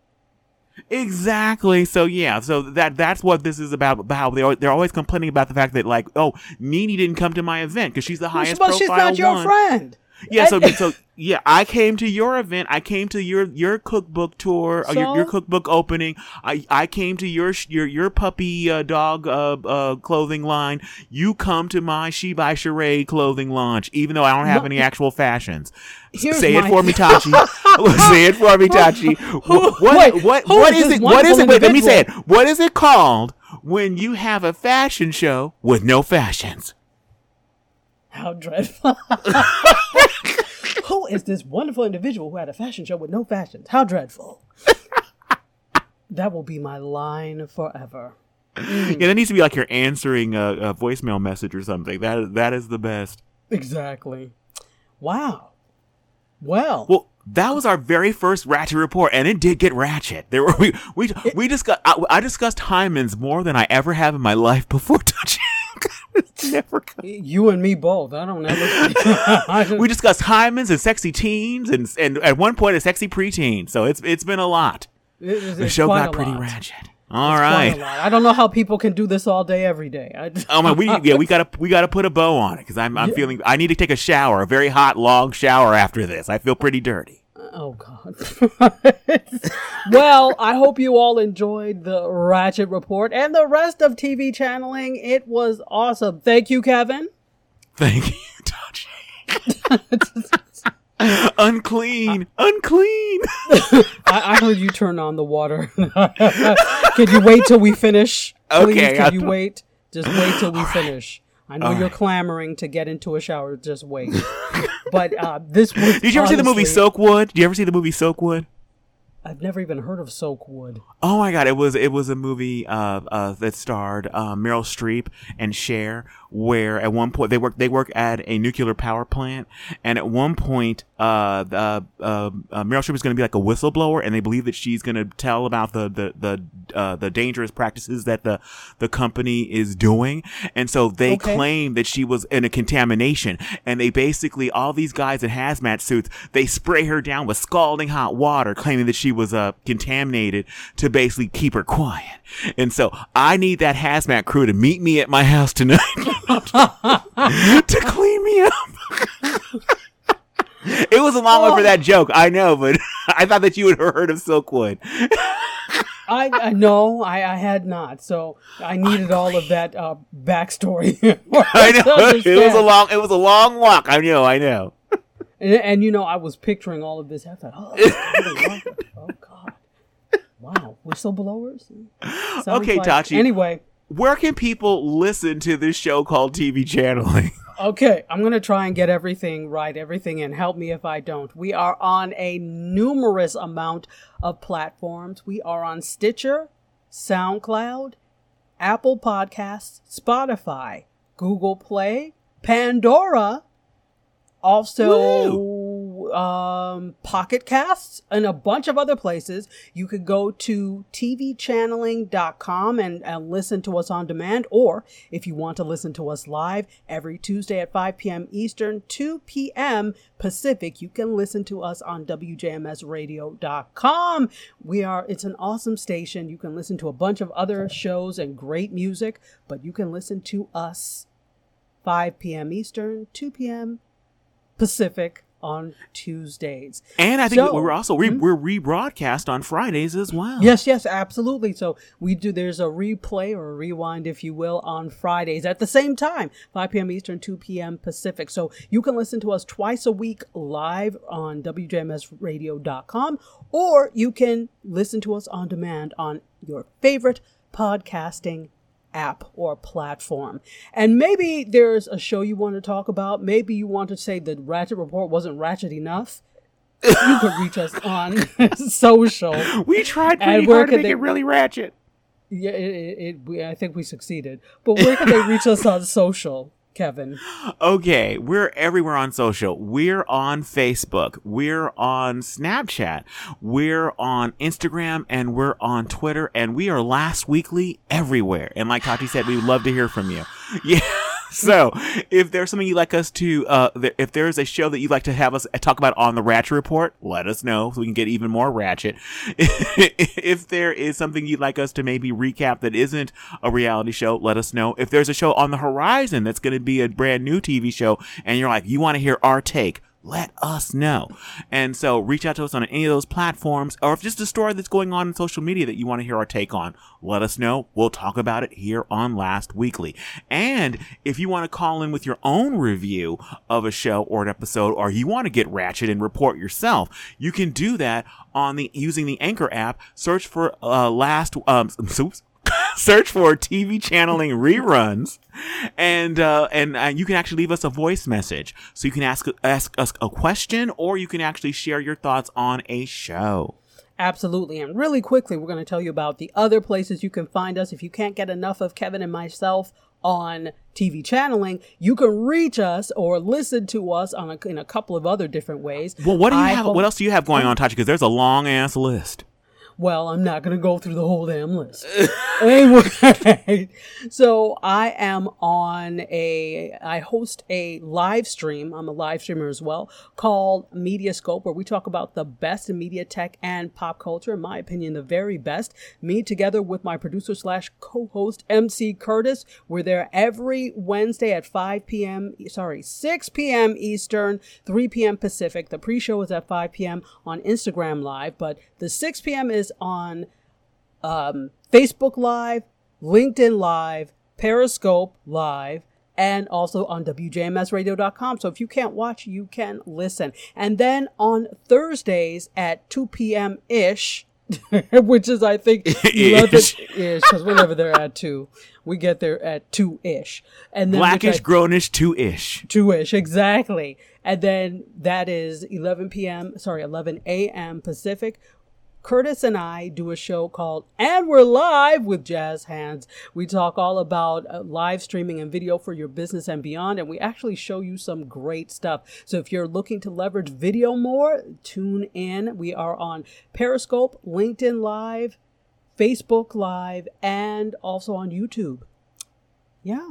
Exactly. So yeah. So that that's what this is about. about How they they're always complaining about the fact that like, oh, Nene didn't come to my event because she's the highest profile she's not your one. friend. Yeah, so so yeah, I came to your event. I came to your your cookbook tour, uh, your, your cookbook opening. I I came to your your your puppy uh, dog uh, uh, clothing line. You come to my She by Sheree clothing launch, even though I don't have No. any actual fashions. Here's Say it my- for me, Tachi. Say it for me, Tachi. What what Wait, what, what is is it? What is it? Wait, let me say it. What is it called when you have a fashion show with no fashions? How dreadful. who is this wonderful individual who had a fashion show with no fashions? How dreadful. that will be my line forever. Yeah, that needs to be like you're answering a, a voicemail message or something. That that is the best. Exactly. Wow. Well, Well, that was our very first Ratchet report, and it did get ratchet. There were we we we discussed. I, I discussed hymens more than I ever have in my life before touching. It's never. you and me both. I don't ever. We discussed hymens and sexy teens, and and at one point a sexy preteen. So it's it's been a lot. it The it's show got pretty lot. ratchet. All a right. I don't know how people can do this all day, every day. I, Oh man, we yeah we gotta we gotta put a bow on it because I'm I'm feeling I need to take a shower, a very hot long shower after this. I feel pretty dirty. Oh God. well, I hope you all enjoyed the Ratchet Report and the rest of TV channeling. It was awesome. Thank you, Kevin. Thank you, Tachi. unclean, unclean. I, I heard you turn on the water. Can you wait till we finish? Please, Okay, can you wait? Just wait till we finish. I know you're clamoring to get into a shower. Just wait. But uh, this was. Did you ever see the movie honestly- Silkwood? Did you ever see the movie Silkwood? I've never even heard of Silkwood. Oh my god, it was it was a movie uh, uh, that starred uh, Meryl Streep and Cher, where at one point they work they work at a nuclear power plant, and at one point uh, the, uh, uh, Meryl Streep is going to be like a whistleblower, and they believe that she's going to tell about the the the uh, the dangerous practices that the the company is doing, and so they Okay. claim that she was in a contamination, and they basically all these guys in hazmat suits they spray her down with scalding hot water, claiming that she was uh, contaminated to basically keep her quiet. And so I need that hazmat crew to meet me at my house tonight to clean me up. it was a long one for that joke, I know, but I thought that you had heard of Silkwood. I, I no, I, I had not. So I needed all of that uh, backstory. I know it was a long, it was a long walk. I know, I know. And, and you know, I was picturing all of this. I thought, oh, God, oh God, wow, whistleblowers. Sounds Okay, like- Tachi. Anyway, Where can people listen to this show called TV channeling? okay, I'm gonna try and get everything right, everything in. Help me if I don't. We are on a numerous amount of platforms. We are on Stitcher, SoundCloud, Apple Podcasts, Spotify, Google Play, Pandora, also um, Pocket Casts, and a bunch of other places. You could go to tvchanneling.com and, and listen to us on demand, or if you want to listen to us live every Tuesday at 5 p.m. Eastern, 2 p.m. Pacific, you can listen to us on WJMSradio.com. We are, it's an awesome station. You can listen to a bunch of other shows and great music, but you can listen to us 5 p.m. Eastern, 2 p.m. Pacific on Tuesdays. And I think So- we're also re- Hmm? we're rebroadcast on Fridays as well. Yes, yes, absolutely. So we do. There's a replay or a rewind, if you will, on Fridays at the same time, 5 p.m. Eastern, 2 p.m. Pacific. So you can listen to us twice a week live on WJMSRadio.com, or you can listen to us on demand on your favorite podcasting app or platform. And maybe there's a show you want to talk about. Maybe you want to say the Ratchet Report wasn't ratchet enough. you can reach us on social. We tried pretty hard to could make they- it really ratchet. Yeah, it, it, it, we, I think we succeeded. But where can they reach us on social, Kevin? Okay, we're everywhere on social. We're on Facebook. We're on Snapchat. We're on Instagram and we're on Twitter and we are last weekly everywhere. And like Tati said, we would love to hear from you. Yeah. So, if there's something you'd like us to, uh, th- if there's a show that you'd like to have us talk about on the Ratchet Report, let us know so we can get even more ratchet. if there is something you'd like us to maybe recap that isn't a reality show, let us know. If there's a show on the horizon that's going to be a brand new TV show and you're like, you want to hear our take, let us know. And so reach out to us on any of those platforms, or if just a story that's going on in social media that you want to hear our take on, let us know. We'll talk about it here on Last Weekly. And if you want to call in with your own review of a show or an episode, or you want to get ratchet and report yourself, you can do that on the using the Anchor app. Search for uh, Last um, oops, search for TV channeling reruns, and uh, and uh, you can actually leave us a voice message. So you can ask ask us a question, or you can actually share your thoughts on a show. Absolutely. And really quickly, we're going to tell you about the other places you can find us. If you can't get enough of Kevin and myself on TV channeling, you can reach us or listen to us on a, in a couple of other different ways. Well, what do you I have? hope- What else do you have going on, Tachi? Because there's a long ass list. Well, I'm not going to go through the whole damn list. anyway, so I am on a, I host a live stream. I'm a live streamer as well called Mediascope, where we talk about the best in media tech and pop culture. In my opinion, the very best. Me together with my producer slash co-host MC Curtis. We're there every Wednesday at 5 p.m. Sorry, 6 p.m. Eastern, 3 p.m. Pacific. The pre-show is at 5 p.m. on Instagram Live, but the 6 p.m. is on um, Facebook Live, LinkedIn Live, Periscope Live, and also on WJMSradio.com. So if you can't watch, you can listen. And then on Thursdays at 2 p.m. ish, which is, I think, 11 ish, because whenever they're at 2, we get there at 2 ish. And then Blackish, grownish, two ish. two-ish exactly and then that is 11 p.m sorry 11 a.m pacific curtis and i do a show called and we're live with jazz hands we talk all about uh, live streaming and video for your business and beyond and we actually show you some great stuff so if you're looking to leverage video more tune in we are on periscope linkedin live facebook live and also on youtube yeah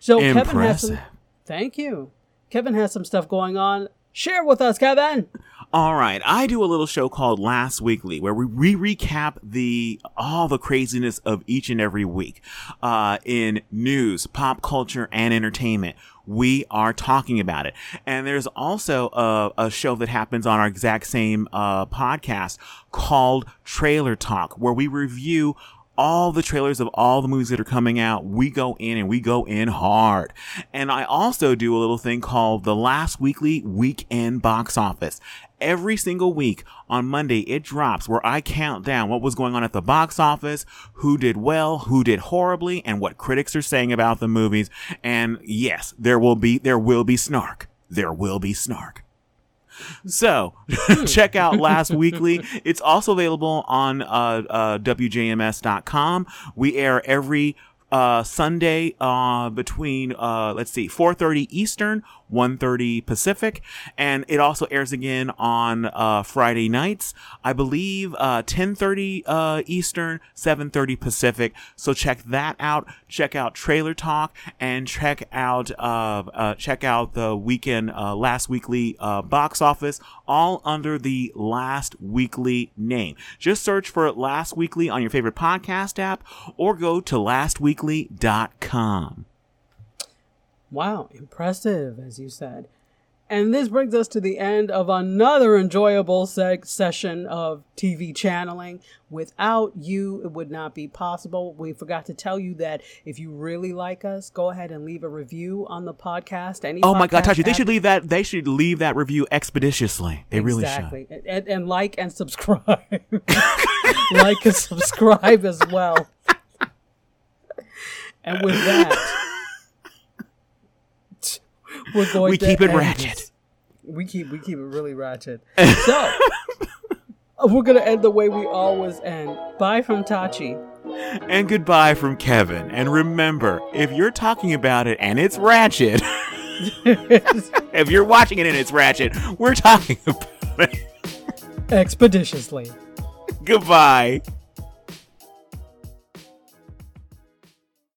so kevin has some Thank you. Kevin has some stuff going on. Share with us, Kevin. All right, I do a little show called Last Weekly where we re- recap the all the craziness of each and every week uh, in news, pop culture, and entertainment. We are talking about it, and there's also a, a show that happens on our exact same uh, podcast called Trailer Talk, where we review all the trailers of all the movies that are coming out. We go in and we go in hard. And I also do a little thing called the last weekly weekend box office. Every single week on Monday, it drops where I count down what was going on at the box office, who did well, who did horribly, and what critics are saying about the movies. And yes, there will be, there will be snark. There will be snark. So check out Last Weekly. It's also available on uh, uh, WJMS.com. We air every uh, Sunday uh, between uh, let's see, 4:30 Eastern, 1:30 Pacific, and it also airs again on uh, Friday nights. I believe uh, 10:30 uh, Eastern, 7:30 Pacific. So check that out. Check out Trailer Talk and check out uh, uh, check out the weekend uh, last weekly uh, box office, all under the Last Weekly name. Just search for Last Weekly on your favorite podcast app, or go to lastweekly.com. Wow, impressive, as you said. And this brings us to the end of another enjoyable seg- session of TV channeling. Without you, it would not be possible. We forgot to tell you that if you really like us, go ahead and leave a review on the podcast. Any Oh my God, Tachi, they should leave that. They should leave that review expeditiously. They really should. exactly. And, and like and subscribe. like and subscribe as well. And with that, we're going We to keep it end ratchet. this. We keep we keep it really ratchet. So uh, we're gonna end the way we always end. Bye from Tachi. And goodbye from Kevin. And remember, if you're talking about it and it's ratchet, if you're watching it and it's ratchet, we're talking about it. Expeditiously. Goodbye.